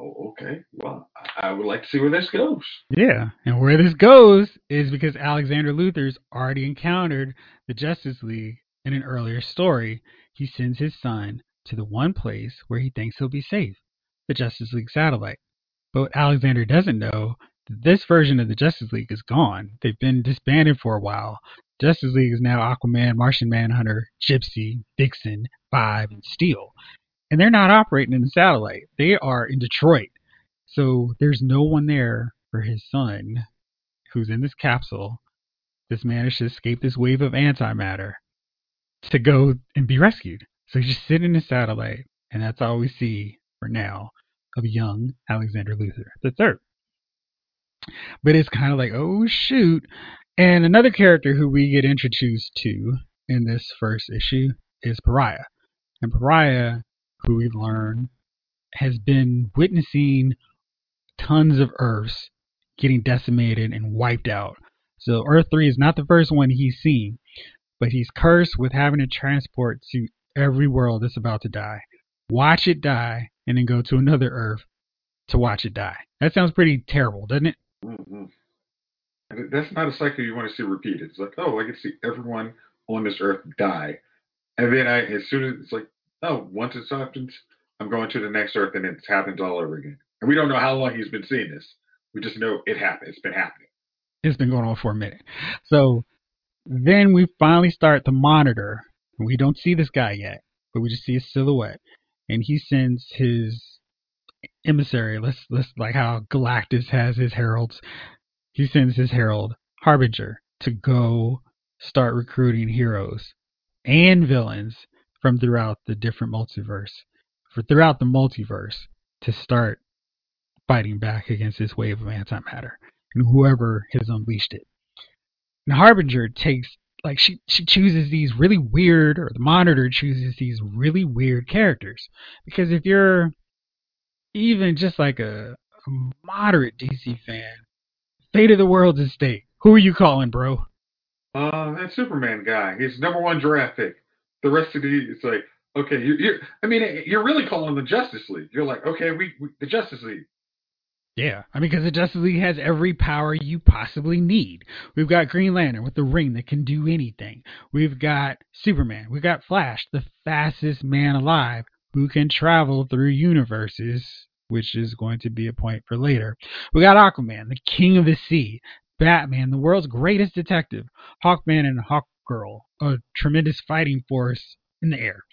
Oh, okay. Well, I, would like to see where this goes. Yeah, and where this goes is because Alexander Luthor's already encountered the Justice League in an earlier story. He sends his son to the one place where he thinks he'll be safe, the Justice League satellite. But what Alexander doesn't know, that this version of the Justice League is gone. They've been disbanded for a while. Justice League is now Aquaman, Martian Manhunter, Gypsy, Vixen, Vibe, and Steel. And they're not operating in the satellite. They are in Detroit. So there's no one there for his son, who's in this capsule, that's managed to escape this wave of antimatter, to go and be rescued. So he's just sitting in the satellite, and that's all we see for now of young Alexander Luthor the third. But it's kind of like, oh shoot. And another character who we get introduced to in this first issue is Pariah. And Pariah, who we've learned, has been witnessing tons of Earths getting decimated and wiped out. So Earth 3 is not the first one he's seen, but he's cursed with having to transport to every world that's about to die. Watch it die, and then go to another Earth to watch it die. That sounds pretty terrible, doesn't it? Mm-hmm. And that's not a cycle you want to see repeated. It's like, oh, I can see everyone on this earth die, and then I, as soon as it's like, oh, once it happens, I'm going to the next earth, and it's happens all over again. And we don't know how long he's been seeing this. We just know it happened. It's been happening. It's been going on for a minute. So then we finally start the monitor. We don't see this guy yet, but we just see his silhouette. And he sends his emissary, let's let's like how Galactus has his heralds. He sends his herald Harbinger to go start recruiting heroes and villains from throughout the different multiverse, for throughout the multiverse, to start fighting back against this wave of antimatter and whoever has unleashed it. And Harbinger takes like she she chooses these really weird or the monitor chooses these really weird characters because if you're even just like a, a moderate DC fan, fate of the world's at stake. Who are you calling, bro? Uh, that Superman guy. He's number one draft pick. The rest of the it's like okay, you you I mean you're really calling the Justice League. You're like okay, we, we the Justice League. Yeah, I mean, because the Justice League has every power you possibly need. We've got Green Lantern with the ring that can do anything. We've got Superman. We've got Flash, the fastest man alive, who can travel through universes, which is going to be a point for later. We got Aquaman, the king of the sea. Batman, the world's greatest detective. Hawkman and Hawkgirl, a tremendous fighting force in the air.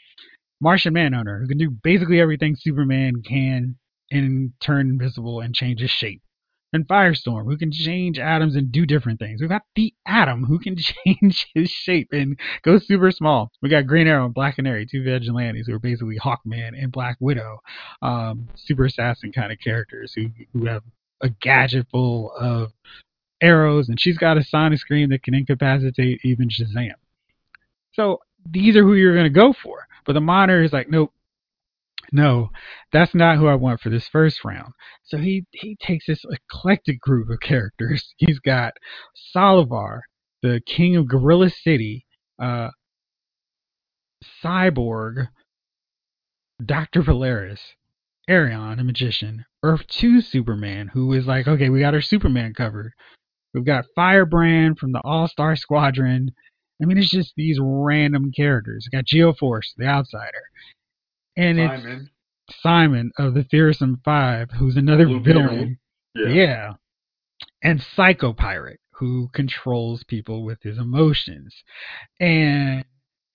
Martian Manhunter, who can do basically everything Superman can and turn invisible and change his shape. And Firestorm, who can change atoms and do different things. We've got the Atom, who can change his shape and go super small. We got Green Arrow and Black Canary, two vigilantes who are basically Hawkman and Black Widow, um, super assassin kind of characters who who have a gadget full of arrows, and she's got a sonic scream that can incapacitate even Shazam. So these are who you're going to go for. But the monitor is like, nope, no, that's not who I want for this first round. So he, he takes this eclectic group of characters. He's got Solovar, the king of Gorilla City, uh, Cyborg, Dr. Polaris, Arion, a magician, Earth 2 Superman, who is like, okay, we got our Superman covered. We've got Firebrand from the All Star Squadron. I mean, it's just these random characters. We got Geoforce, the Outsider and Psimon. it's Psimon of the Fearsome Five, who's another Blue villain. Yeah. yeah. And Psycho Pirate, who controls people with his emotions. And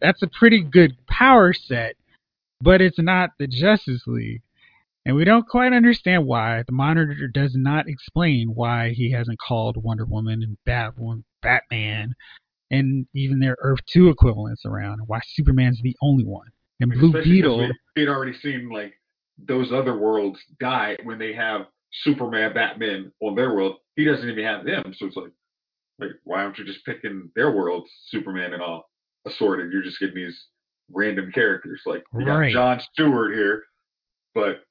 that's a pretty good power set, but it's not the Justice League. And we don't quite understand why. The Monitor does not explain why he hasn't called Wonder Woman and Batwoman, Batman, and even their Earth 2 equivalents around, and why Superman's the only one. And Blue Beetle. We'd already seen like those other worlds die when they have Superman, Batman on their world. He doesn't even have them, so it's like, like why aren't you just picking their worlds, Superman and all assorted? You're just getting these random characters. Like we got. John Stewart here, but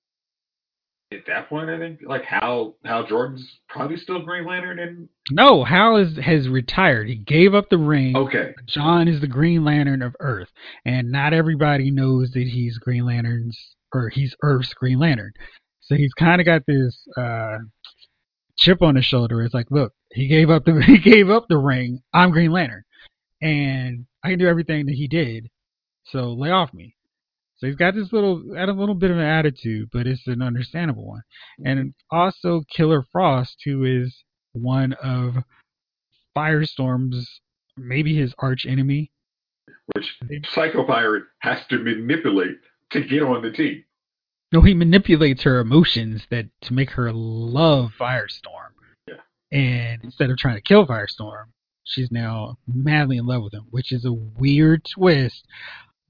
at that point, I think like Hal Hal Jordan's probably still Green Lantern and no, Hal is has retired. He gave up the ring. Okay. John is the Green Lantern of Earth, and not everybody knows that he's Green Lantern's or he's Earth's Green Lantern. So he's kind of got this uh, chip on his shoulder. It's like, look, he gave up the he gave up the ring. I'm Green Lantern, and I can do everything that he did. So lay off me. So he's got this little, got a little bit of an attitude, but it's an understandable one. And mm-hmm. also Killer Frost, who is one of Firestorm's, maybe his arch enemy. Which Psycho Pirate has to manipulate to get on the team. No, he manipulates her emotions that to make her love Firestorm. Yeah. And instead of trying to kill Firestorm, she's now madly in love with him, which is a weird twist,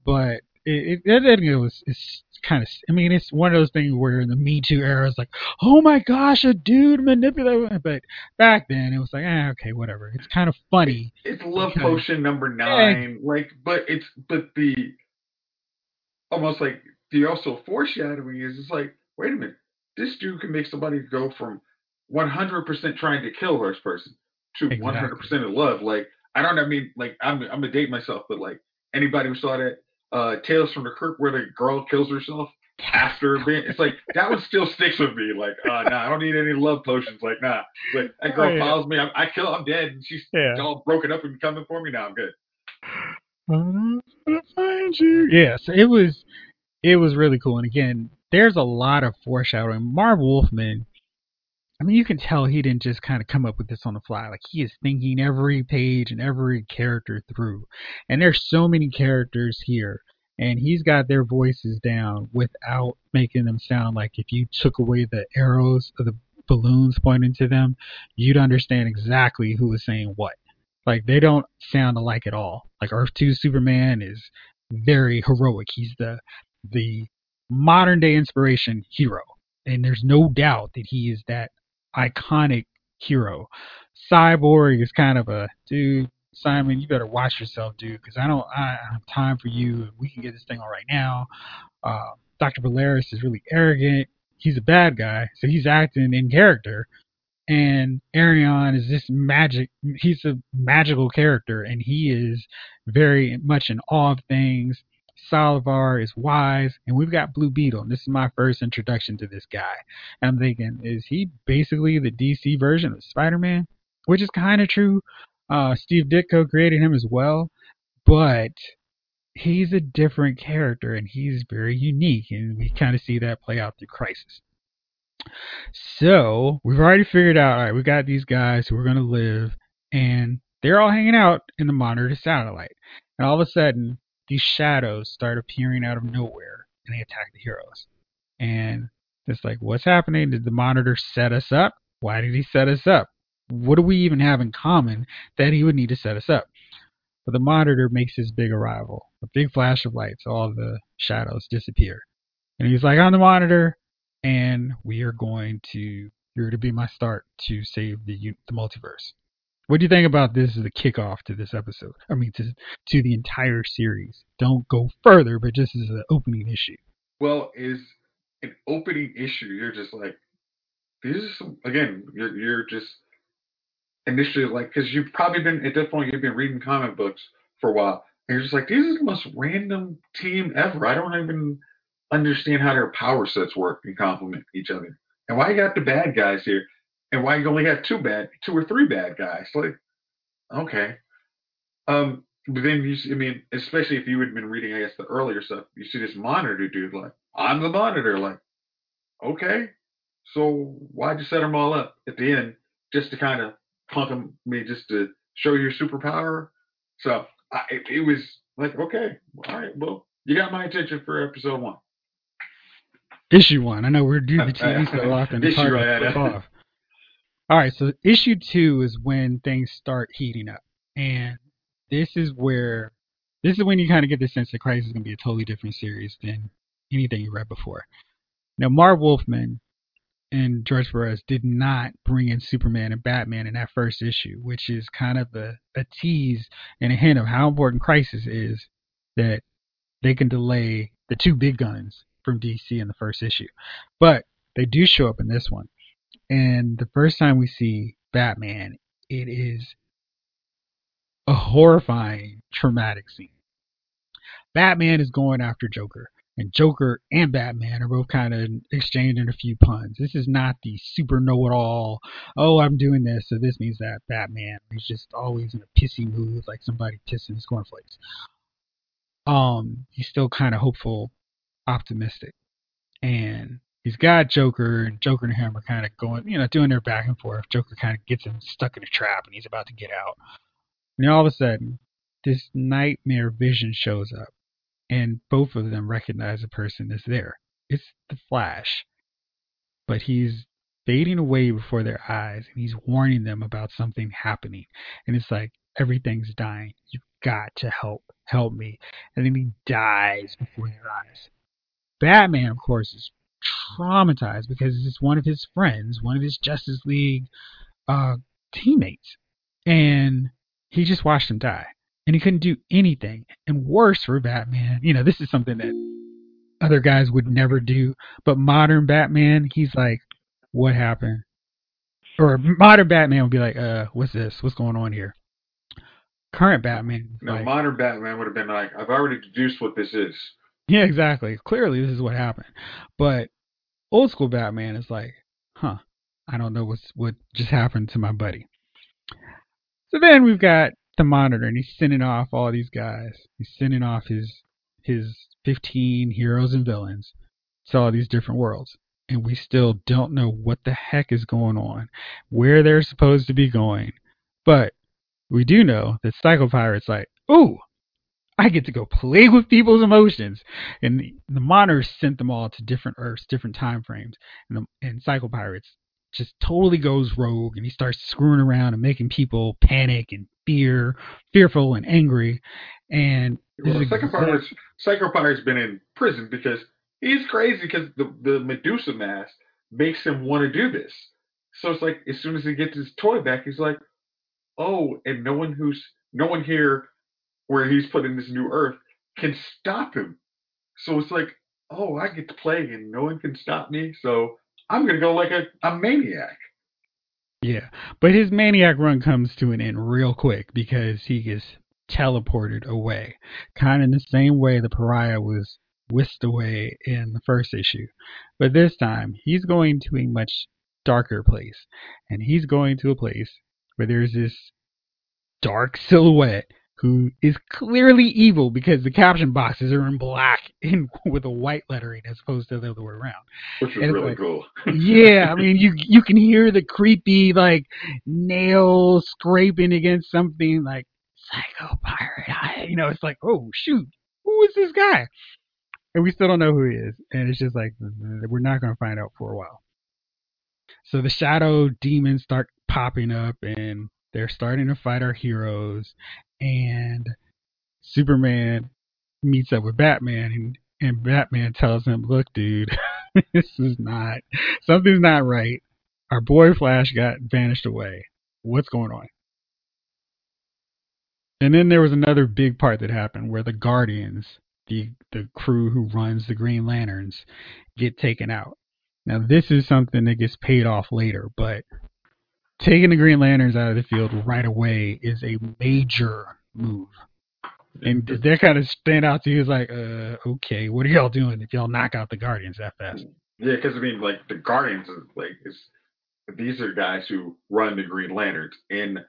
but it, it, was it's kind of I mean it's one of those things where in the Me Too era it's like oh my gosh a dude manipulated but back then it was like eh, okay whatever it's kind of funny it's love potion number nine yeah. like but it's but the almost like the also foreshadowing is it's like wait a minute this dude can make somebody go from 100% trying to kill this person to exactly. 100% of love like I don't I mean like I'm I'm gonna date myself but like anybody who saw that uh, Tales from the Crypt where the girl kills herself after a bit. It's like that one still sticks with me. Like, uh, nah, I don't need any love potions. Like, nah. Like that girl oh, yeah. follows me. I, I, kill. I'm dead, and she's yeah. all broken up and coming for me. Now I'm good. I'm gonna find you. Yes, it was. It was really cool. And again, there's a lot of foreshadowing. Marv Wolfman I mean, you can tell he didn't just kind of come up with this on the fly. Like he is thinking every page and every character through. And there's so many characters here, and he's got their voices down without making them sound like if you took away the arrows of the balloons pointing to them, you'd understand exactly who was saying what. Like they don't sound alike at all. Like Earth Two Superman is very heroic. He's the the modern day inspiration hero, and there's no doubt that he is that iconic hero. Cyborg is kind of a dude. Psimon, you better watch yourself, dude, because I don't I don't have time for you. We can get this thing on right now. Uh, Dr. Polaris is really arrogant. He's a bad guy, so he's acting in character. And Arion is this magic. He's a magical character, and he is very much in awe of things. Solovar is wise, and we've got Blue Beetle. This is my first introduction to this guy. And I'm thinking, is he basically the DC version of Spider-Man? Which is kind of true. Uh, Steve Ditko created him as well, but he's a different character and he's very unique, and we kind of see that play out through Crisis. So we've already figured out, all right, we got these guys who are going to live, and they're all hanging out in the monitor satellite. And all of a sudden, these shadows start appearing out of nowhere, and they attack the heroes. And it's like, what's happening? Did the monitor set us up? Why did he set us up? What do we even have in common that he would need to set us up? But the monitor makes his big arrival. A big flash of lights, all the shadows disappear. And he's like, on the monitor, and we are going to you're going to be my start to save the the multiverse. What do you think about this as a kickoff to this episode? I mean, to to the entire series. Don't go further, but just as an opening issue. Well, is an opening issue. You're just like, these are some. Again, you're you're just initially like because you've probably been at that point you've been reading comic books for a while, and you're just like, this is the most random team ever. I don't even understand how their power sets work and complement each other. And why you got the bad guys here, and why you only got two bad, two or three bad guys? Like, okay. Um, but then you, see, I mean, especially if you had been reading, I guess, the earlier stuff, you see this monitor dude, like, I'm the monitor, like, okay. So why'd you set them all up at the end just to kind of punk them, I mean, just to show your superpower? So I, it, it was like, okay, all right, well, you got my attention for episode one. Issue one. I know we're doing the TV so often. To flip off. All right, so issue two is when things start heating up, and this is where this is when you kind of get the sense that Crisis is going to be a totally different series than anything you read before. Now, Marv Wolfman and George Perez did not bring in Superman and Batman in that first issue, which is kind of a, a tease and a hint of how important Crisis is that they can delay the two big guns from DC in the first issue. But they do show up in this one. And the first time we see Batman, it is a horrifying, traumatic scene. Batman is going after Joker, and Joker and Batman are both kind of exchanging a few puns. This is not the super know it all, oh, I'm doing this, so this means that Batman. He's just always in a pissy mood, like somebody pissing his cornflakes. Um, he's still kind of hopeful optimistic. And he's got Joker, and Joker and him are kind of going, you know, doing their back and forth. Joker kind of gets him stuck in a trap, and he's about to get out. And all of a sudden, this nightmare vision shows up, and both of them recognize the person that's there. It's the Flash, but he's fading away before their eyes, and he's warning them about something happening. And it's like everything's dying. You've got to help, help me. And then he dies before their eyes. Batman, of course, is traumatized because it's one of his friends, one of his Justice League uh, teammates, and he just watched him die, and he couldn't do anything. And worse for Batman, you know, this is something that other guys would never do, but modern Batman, he's like, "What happened?" Or modern Batman would be like, "Uh, what's this? What's going on here?" Current Batman, no, like, modern Batman would have been like, I've already deduced what this is. Yeah, exactly. Clearly, this is what happened. But old school Batman is like, huh, I don't know what's what just happened to my buddy. So then we've got the monitor, and he's sending off all these guys. He's sending off his his 15 heroes and villains to all these different worlds. And we still don't know what the heck is going on, where they're supposed to be going. But we do know that Psycho Pirate's like, ooh, I get to go play with people's emotions. And the, the monitors sent them all to different Earths, different time frames. And, the, and Psycho Pirates just totally goes rogue and he starts screwing around and making people panic and fear, fearful and angry. And well, part is Psycho Pirate's been in prison because he's crazy because the the Medusa mask makes him want to do this. So it's like as soon as he gets his toy back, he's like, oh, and no one who's no one here where he's put in this new Earth can stop him. So it's like, oh, I get to play and no one can stop me. So I'm gonna go like a, a maniac. Yeah, but his maniac run comes to an end real quick because he gets teleported away, kind of in the same way the pariah was whisked away in the first issue. But this time, he's going to a much darker place, and he's going to a place where there's this dark silhouette who is clearly evil because the caption boxes are in black in with a white lettering as opposed to the other way around. Which was really like, cool. yeah, I mean you you can hear the creepy like nails scraping against something like psycho pirate. You know, it's like, oh shoot, who is this guy? And we still don't know who he is. And it's just like mm, we're not gonna find out for a while. So the shadow demons start popping up and they're starting to fight our heroes and Superman meets up with Batman and, and Batman tells him, Look, dude, this is not something's not right. Our boy Flash got vanished away. What's going on? And then there was another big part that happened where the Guardians, the the crew who runs the Green Lanterns, get taken out. Now this is something that gets paid off later, but taking the Green Lanterns out of the field right away is a major move. And did that kind of stand out to you? as like, uh, okay, what are y'all doing if y'all knock out the Guardians that fast? Yeah, because I mean, like the Guardians, is like is these are guys who run the Green Lanterns, and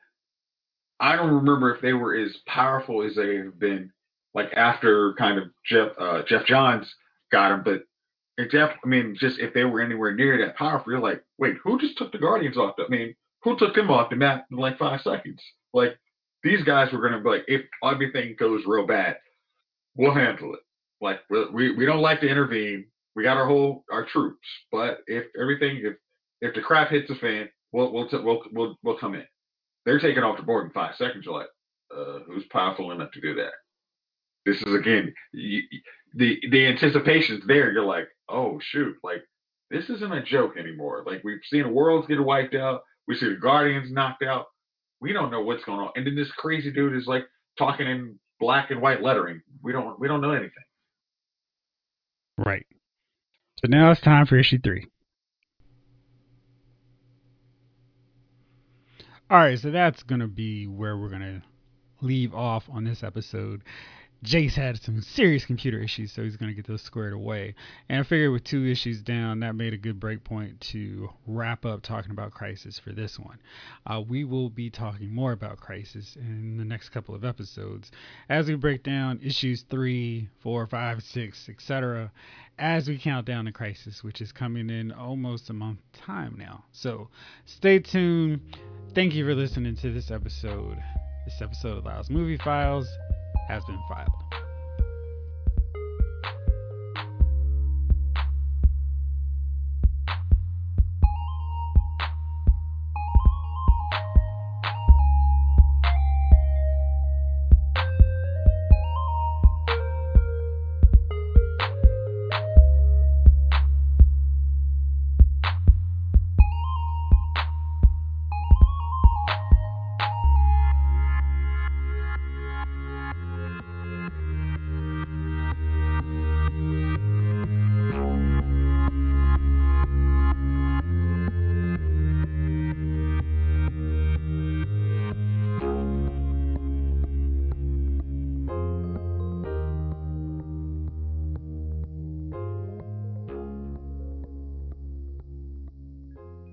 I don't remember if they were as powerful as they have been, like after kind of Jeff uh, Geoff Johns got them, but Jeff, I mean, just if they were anywhere near that powerful, you're like, wait, who just took the Guardians off? I mean, who took him off the map in like five seconds? Like these guys were going to be like, if everything goes real bad, we'll handle it. Like we we don't like to intervene. We got our whole our troops, but if everything if if the crap hits the fan, we'll we'll t- we'll, we'll we'll come in. They're taking off the board in five seconds. You're like, uh, who's powerful enough to do that? This is again you, the the anticipation's there. You're like, oh shoot, like this isn't a joke anymore. Like we've seen worlds get wiped out. We see the Guardians knocked out. We don't know what's going on. And then this crazy dude is like talking in black and white lettering. We don't we don't know anything. Right. So now it's time for issue three. All right, so that's gonna be where we're gonna leave off on this episode. Jayce had some serious computer issues, so he's going to get those squared away. And I figured with two issues down, that made a good break point to wrap up talking about Crisis for this one. Uh, we will be talking more about Crisis in the next couple of episodes as we break down issues three, four, five, six, etc. As we count down the Crisis, which is coming in almost a month time now. So stay tuned. Thank you for listening to this episode. This episode of Lyle's Movie Files has been filed.